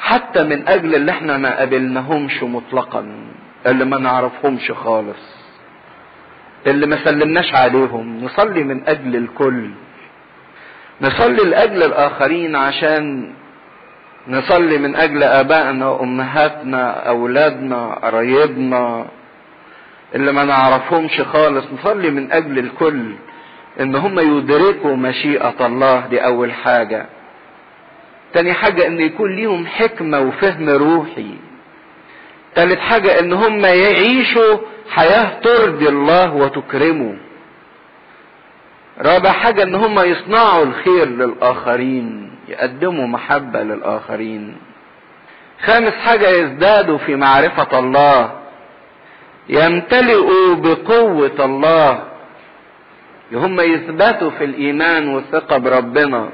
حتى من أجل اللي إحنا ما قابلناهمش مطلقا اللي ما نعرفهمش خالص اللي ما سلمناش عليهم. نصلي من أجل الكل. نصلي لأجل الآخرين عشان نصلي من أجل آبائنا وامهاتنا أولادنا قرايبنا. اللي ما نعرفهمش خالص نصلي من أجل الكل إن هم يدركوا مشيئة الله دي أول حاجة. تاني حاجة إن يكون ليهم حكمة وفهم روحي. تالت حاجة إن هم يعيشوا حياة ترضي الله وتكرمه. رابع حاجة إن هم يصنعوا الخير للآخرين يقدموا محبة للآخرين. خامس حاجة يزدادوا في معرفة الله. يمتلئوا بقوة الله. هم يثبتوا في الإيمان والثقة بربنا.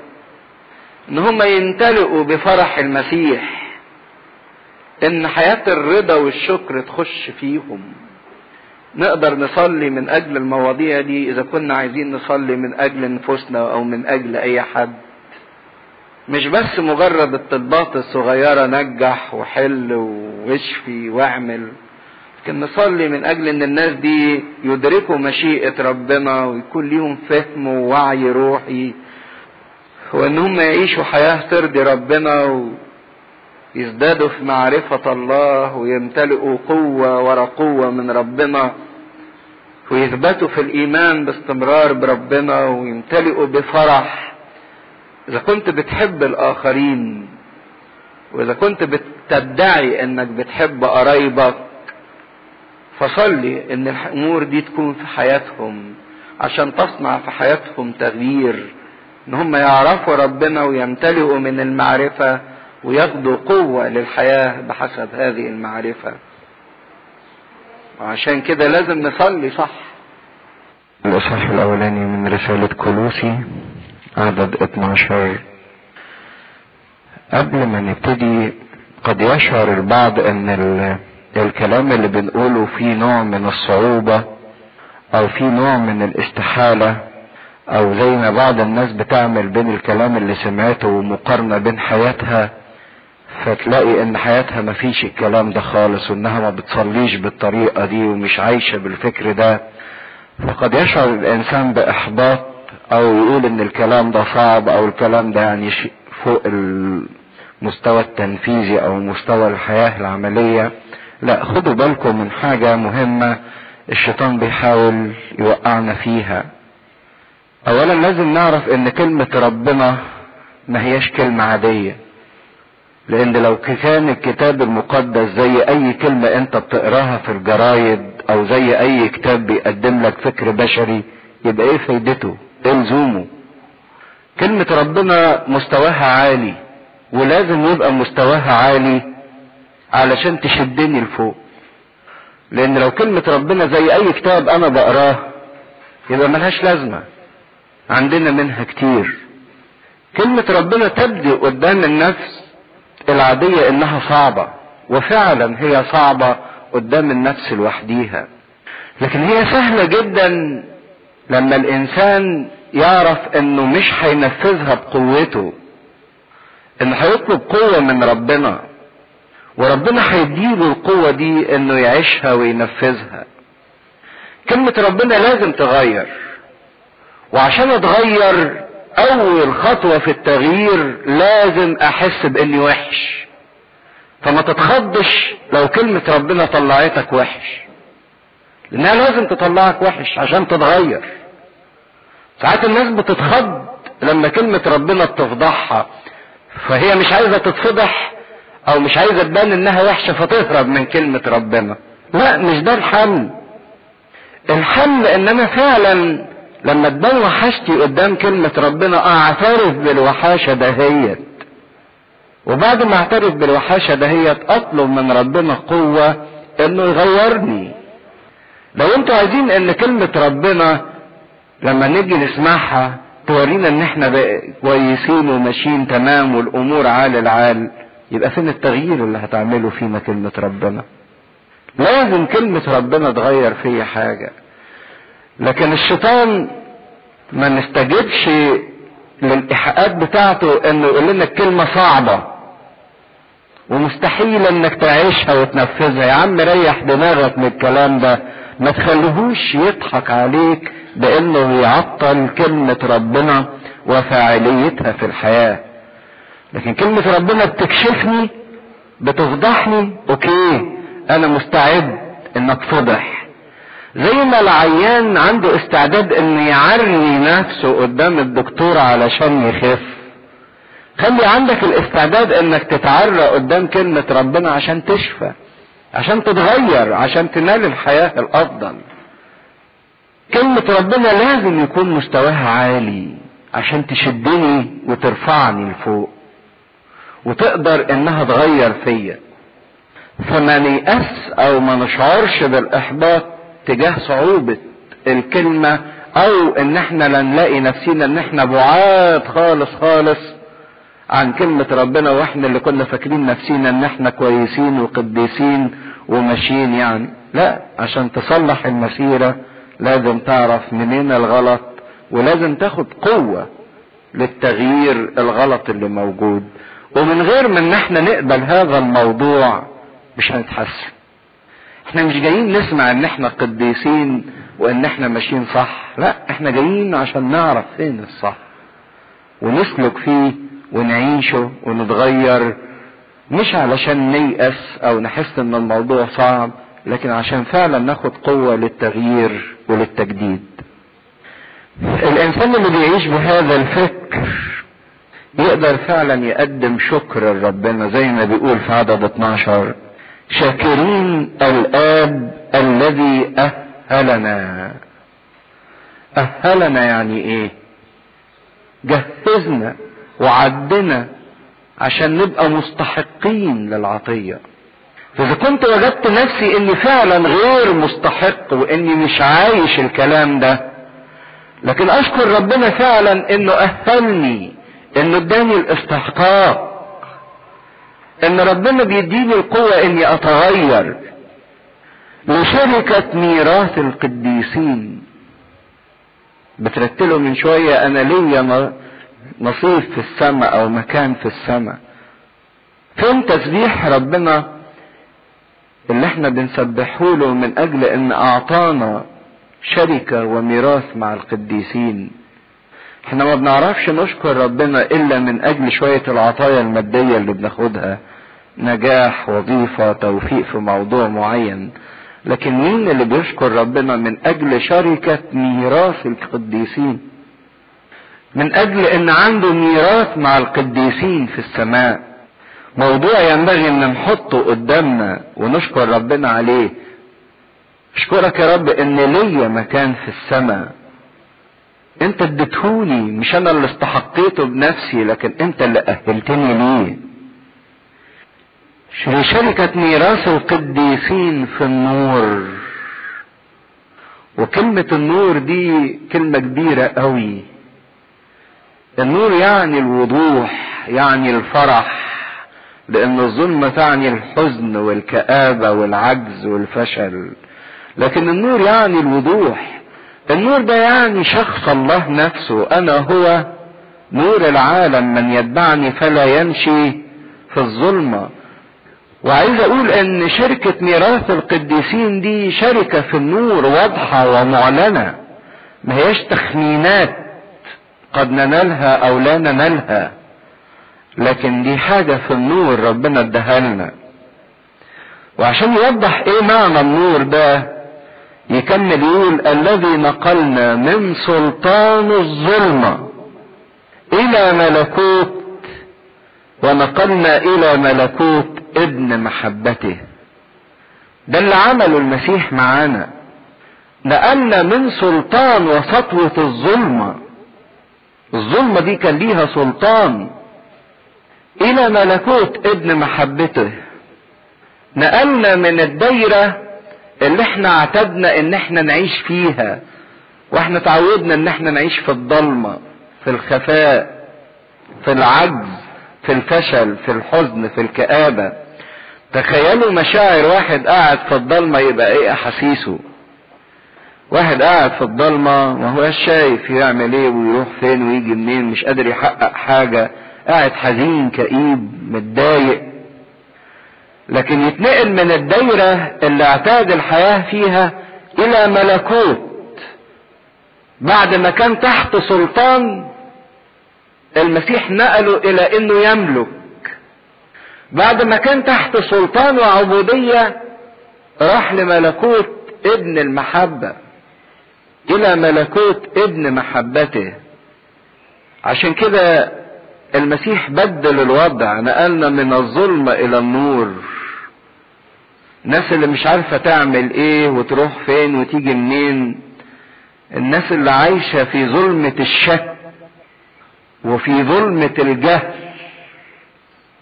إن هم يمتلئوا بفرح المسيح. إن حياة الرضا والشكر تخش فيهم. نقدر نصلي من أجل المواضيع دي إذا كنا عايزين نصلي من أجل نفوسنا أو من أجل أي حد. مش بس مجرد الطلبات الصغيرة نجح وحل واشفي واعمل. لكن نصلي من أجل إن الناس دي يدركوا مشيئة ربنا ويكون ليهم فهم ووعي روحي وإن هم يعيشوا حياة ترضي ربنا ويزدادوا في معرفة الله ويمتلئوا قوة ورا قوة من ربنا ويثبتوا في الإيمان باستمرار بربنا ويمتلئوا بفرح. إذا كنت بتحب الآخرين وإذا كنت بتدعي إنك بتحب قرايبك فصلي إن الأمور دي تكون في حياتهم عشان تصنع في حياتهم تغيير إن هم يعرفوا ربنا ويمتلئوا من المعرفة وياخدوا قوة للحياة بحسب هذه المعرفة وعشان كده لازم نصلي صح الإصحاح الأولاني من رسالة كولوسي عدد 12 قبل ما نبتدي قد يشعر البعض إن. الكلام اللي بنقوله فيه نوع من الصعوبة أو فيه نوع من الاستحالة أو زي ما بعض الناس بتعمل بين الكلام اللي سمعته ومقارنة بين حياتها فتلاقي إن حياتها ما فيش الكلام ده خالص وإنها ما بتصليش بالطريقة دي ومش عايشة بالفكر ده. فقد يشعر الإنسان بإحباط أو يقول إن الكلام ده صعب أو الكلام ده يعني فوق المستوى التنفيذي أو مستوى الحياة العملية. لا خدوا بالكم من حاجة مهمة الشيطان بيحاول يوقعنا فيها. اولا لازم نعرف إن كلمة ربنا ما هياش كلمة عادية. لأن لو كان الكتاب المقدس زي أي كلمة أنت بتقراها في الجرايد أو زي أي كتاب بيقدم لك فكر بشري يبقى إيه فايدته؟ إيه لزومه؟ كلمة ربنا مستواها عالي ولازم يبقى مستواها عالي علشان تشدني لفوق. لأن لو كلمة ربنا زي أي كتاب أنا بقراه يبقى ملهاش لازمة. عندنا منها كتير. كلمة ربنا تبدو قدام النفس العادية إنها صعبة وفعلا هي صعبة قدام النفس لوحديها. لكن هي سهلة جدا لما الإنسان يعرف إنه مش هينفذها بقوته. انه هيطلب قوة من ربنا. وربنا هيديله القوة دي إنه يعيشها وينفذها. كلمة ربنا لازم تغير. وعشان أتغير أول خطوة في التغيير لازم أحس بإني وحش. فما تتخضش لو كلمة ربنا طلعتك وحش. لأنها لازم تطلعك وحش عشان تتغير. ساعات الناس بتتخض لما كلمة ربنا بتفضحها. فهي مش عايزة تتفضح أو مش عايزة تبان إنها وحشة فتهرب من كلمة ربنا. لا مش ده الحل الحل ان أنا فعلا لما تبان وحشتي قدام كلمة ربنا أعترف بالوحاشة دهيت. وبعد ما أعترف بالوحاشة دهيت أطلب من ربنا قوة إنه يغيرني. لو أنتوا عايزين إن كلمة ربنا لما نيجي نسمعها تورينا إن إحنا كويسين وماشيين تمام والأمور عال العال. يبقى فين التغيير اللي هتعمله فينا كلمة ربنا؟ لازم كلمة ربنا تغير فيا حاجة. لكن الشيطان ما نستجبش للإيحاءات بتاعته إنه يقول لنا الكلمة صعبة. ومستحيل إنك تعيشها وتنفذها. يا عم ريح دماغك من الكلام ده. ما تخليهوش يضحك عليك بإنه يعطل كلمة ربنا وفاعليتها في الحياة. لكن كلمة ربنا بتكشفني بتفضحني أوكي أنا مستعد ان اتفضح زي ما العيان عنده استعداد إن يعري نفسه قدام الدكتور علشان يخف. خلي عندك الاستعداد إنك تتعرى قدام كلمة ربنا عشان تشفى عشان تتغير عشان تنال الحياة الأفضل. كلمة ربنا لازم يكون مستواها عالي عشان تشدني وترفعني لفوق. وتقدر إنها تغير فيا. فما نيأس أو ما نشعرش بالإحباط تجاه صعوبة الكلمة أو إن إحنا لا نلاقي نفسينا إن إحنا بعاد خالص خالص عن كلمة ربنا وإحنا اللي كنا فاكرين نفسينا إن إحنا كويسين وقديسين وماشيين يعني. لا عشان تصلح المسيرة لازم تعرف منين الغلط ولازم تاخد قوة للتغيير الغلط اللي موجود. ومن غير ما ان إحنا نقبل هذا الموضوع مش هنتحسن. إحنا مش جايين نسمع إن إحنا قديسين وإن إحنا ماشيين صح. لا إحنا جايين عشان نعرف فين الصح. ونسلك فيه ونعيشه ونتغير. مش علشان نيأس أو نحس إن الموضوع صعب لكن عشان فعلا ناخد قوة للتغيير وللتجديد. الإنسان اللي بيعيش بهذا الفكر يقدر فعلا يقدم شكر لربنا زي ما بيقول في عدد 12 شاكرين الآب الذي أهلنا. أهلنا يعني إيه؟ جهزنا وعدنا عشان نبقى مستحقين للعطية. فإذا كنت وجدت نفسي إني فعلا غير مستحق وإني مش عايش الكلام ده لكن أشكر ربنا فعلا إنه أهلني. إنه اداني الاستحقاق إن ربنا بيديني القوة إني أتغير. لشركة ميراث القديسين. بترتله من شوية أنا ليا نصيب في السماء أو مكان في السماء. فين تسبيح ربنا؟ اللي إحنا بنسبحه له من أجل إن أعطانا شركة وميراث مع القديسين. إحنا ما بنعرفش نشكر ربنا إلا من أجل شوية العطايا المادية اللي بناخدها نجاح وظيفة توفيق في موضوع معين. لكن مين اللي بيشكر ربنا من أجل شركة ميراث القديسين؟ من أجل إن عنده ميراث مع القديسين في السماء. موضوع ينبغي إن نحطه قدامنا ونشكر ربنا عليه. أشكرك يا رب إن ليا مكان في السماء. انت اديتهوني مش أنا اللي استحقيته بنفسي لكن انت اللي أهلتني ليه؟ شركة ميراث القديسين في النور. وكلمة النور دي كلمة كبيرة قوي. النور يعني الوضوح يعني الفرح لأن الظلمة تعني الحزن والكآبة والعجز والفشل. لكن النور يعني الوضوح. النور ده يعني شخص الله نفسه. أنا هو نور العالم من يتبعني فلا يمشي في الظلمة. وعايز أقول إن شركة ميراث القديسين دي شركة في النور واضحة ومعلنة. ما هيش تخمينات قد ننالها أو لا ننالها لكن دي حاجة في النور ربنا اداها لنا وعشان يوضح إيه معنى النور ده يكمل يقول الذي نقلنا من سلطان الظلمة إلى ملكوت ونقلنا إلى ملكوت ابن محبته. ده اللي عمله المسيح معانا. نقلنا من سلطان وسطوة الظلمه الظلمة دي كان ليها سلطان إلى ملكوت ابن محبته. نقلنا من الدايرة اللي إحنا اعتدنا ان إحنا نعيش فيها وإحنا تعودنا ان إحنا نعيش في الضلمة في الخفاء في العجز في الفشل في الحزن في الكآبة. تخيلوا مشاعر واحد قاعد في الضلمة يبقى إيه احاسيسه؟ واحد قاعد في الضلمة ما هو شايف يعمل إيه ويروح فين ويجي منين مش قادر يحقق حاجة قاعد حزين كئيب متضايق. لكن يتنقل من الدايرة اللي اعتاد الحياة فيها إلى ملكوت. بعد ما كان تحت سلطان المسيح نقله إلى إنه يملك. بعد ما كان تحت سلطان وعبودية راح لملكوت ابن المحبة. إلى ملكوت ابن محبته. عشان كده المسيح بدل الوضع نقلنا من الظلمة إلى النور. الناس اللي مش عارفة تعمل إيه وتروح فين وتيجي منين. الناس اللي عايشة في ظلمة الشك وفي ظلمة الجهل.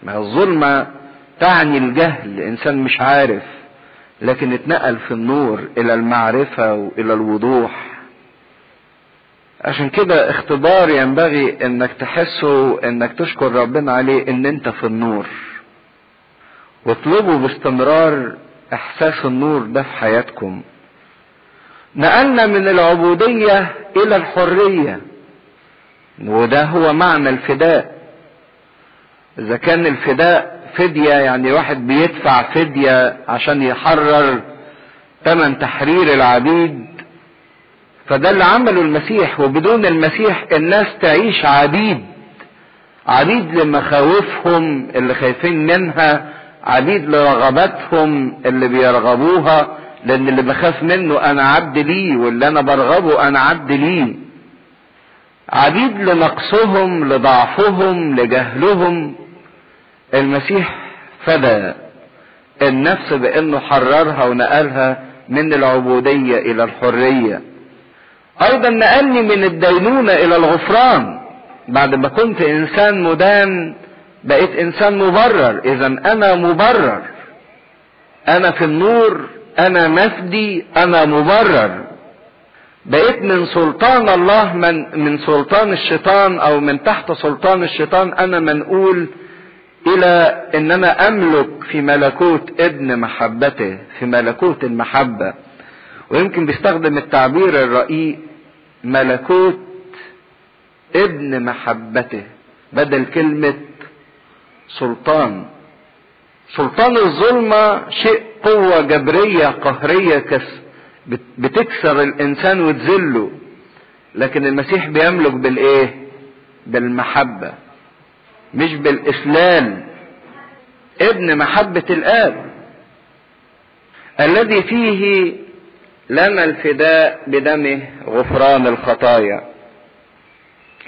ما الظلمة تعني الجهل الإنسان مش عارف لكن اتنقل في النور إلى المعرفة وإلى الوضوح. عشان كده اختبار ينبغي إنك تحسه انك تشكر ربنا عليه إن أنت في النور. واطلبوا باستمرار إحساس النور ده في حياتكم. نقلنا من العبودية إلى الحرية. وده هو معنى الفداء. إذا كان الفداء فدية يعني واحد بيدفع فدية عشان يحرر ثمن تحرير العبيد فده اللي عمله المسيح وبدون المسيح الناس تعيش عبيد. عبيد لمخاوفهم اللي خايفين منها عبيد لرغباتهم اللي بيرغبوها لأن اللي بخاف منه أنا عبد ليه واللي أنا برغبه أنا عبد ليه. عبيد لنقصهم لضعفهم لجهلهم. المسيح فدى النفس بأنه حررها ونقلها من العبودية إلى الحرية. أيضا نقلني من الدينونة إلى الغفران. بعد ما كنت إنسان مدان بقيت إنسان مبرر. اذا أنا مبرر. أنا في النور أنا مفدي أنا مبرر. بقيت من سلطان الله من من سلطان الشيطان أو من تحت سلطان الشيطان أنا منقول إلى إن أنا أملك في ملكوت ابن محبته في ملكوت المحبة. ويمكن بيستخدم التعبير الرقيق ملكوت ابن محبته بدل كلمة سلطان. سلطان الظلمة شيء قوة جبرية قهرية كس بتكسر الإنسان وتذله. لكن المسيح بيملك بالإيه؟ بالمحبة مش بالإسلام. ابن محبة الآب الذي فيه لنا الفداء بدمه غفران الخطايا.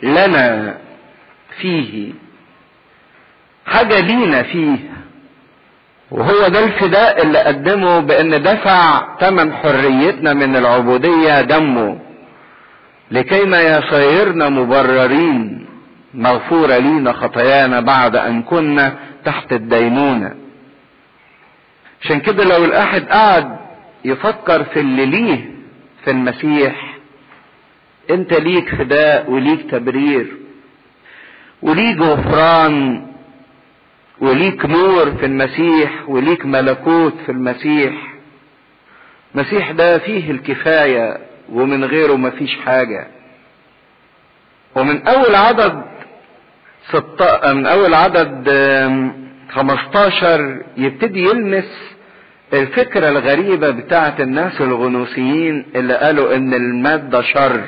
لنا فيه حاجة لينا فيه. وهو ده الفداء اللي قدمه بأن دفع ثمن حريتنا من العبودية دمه. لكي ما يصيرنا مبررين مغفورة لينا خطايانا بعد أن كنا تحت الدينونة عشان كده لو الواحد قعد يفكر في اللي ليه في المسيح. انت ليك فداء وليك تبرير وليك غفران وليك نور في المسيح وليك ملكوت في المسيح. المسيح ده فيه الكفاية ومن غيره مفيش حاجة. ومن أول عدد ست... من أول عدد 15 يبتدي يلمس الفكرة الغريبة بتاعت الناس الغنوصيين اللي قالوا إن المادة شر.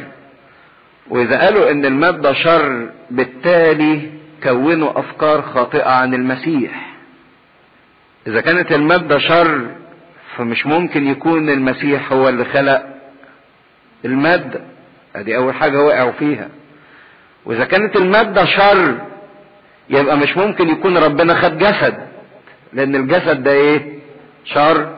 وإذا قالوا إن المادة شر بالتالي كونوا أفكار خاطئة عن المسيح. إذا كانت المادة شر فمش ممكن يكون المسيح هو اللي خلق المادة. أدي أول حاجة وقعوا فيها. وإذا كانت المادة شر يبقى مش ممكن يكون ربنا خد جسد. لأن الجسد ده إيه؟ شر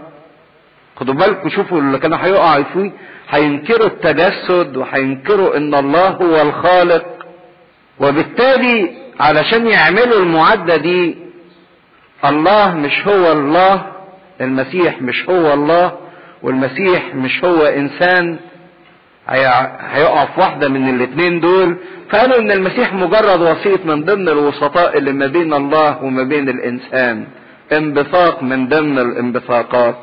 خدوا بالكم شوفوا اللي كانوا هيقعوا فيه هينكروا التجسد وهينكروا إن الله هو الخالق. وبالتالي علشان يعملوا المعدة دي الله مش هو الله المسيح مش هو الله والمسيح مش هو إنسان هيقع في واحدة من الاتنين دول. فقالوا إن المسيح مجرد وسيط من ضمن الوسطاء اللي ما بين الله وما بين الإنسان. انبثاق من ضمن الانبثاقات.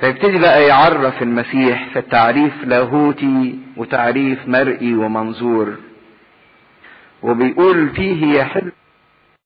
فيبتدي بقى يعرف المسيح في التعريف لاهوتي وتعريف مرئي ومنظور. وبيقول فيه يحل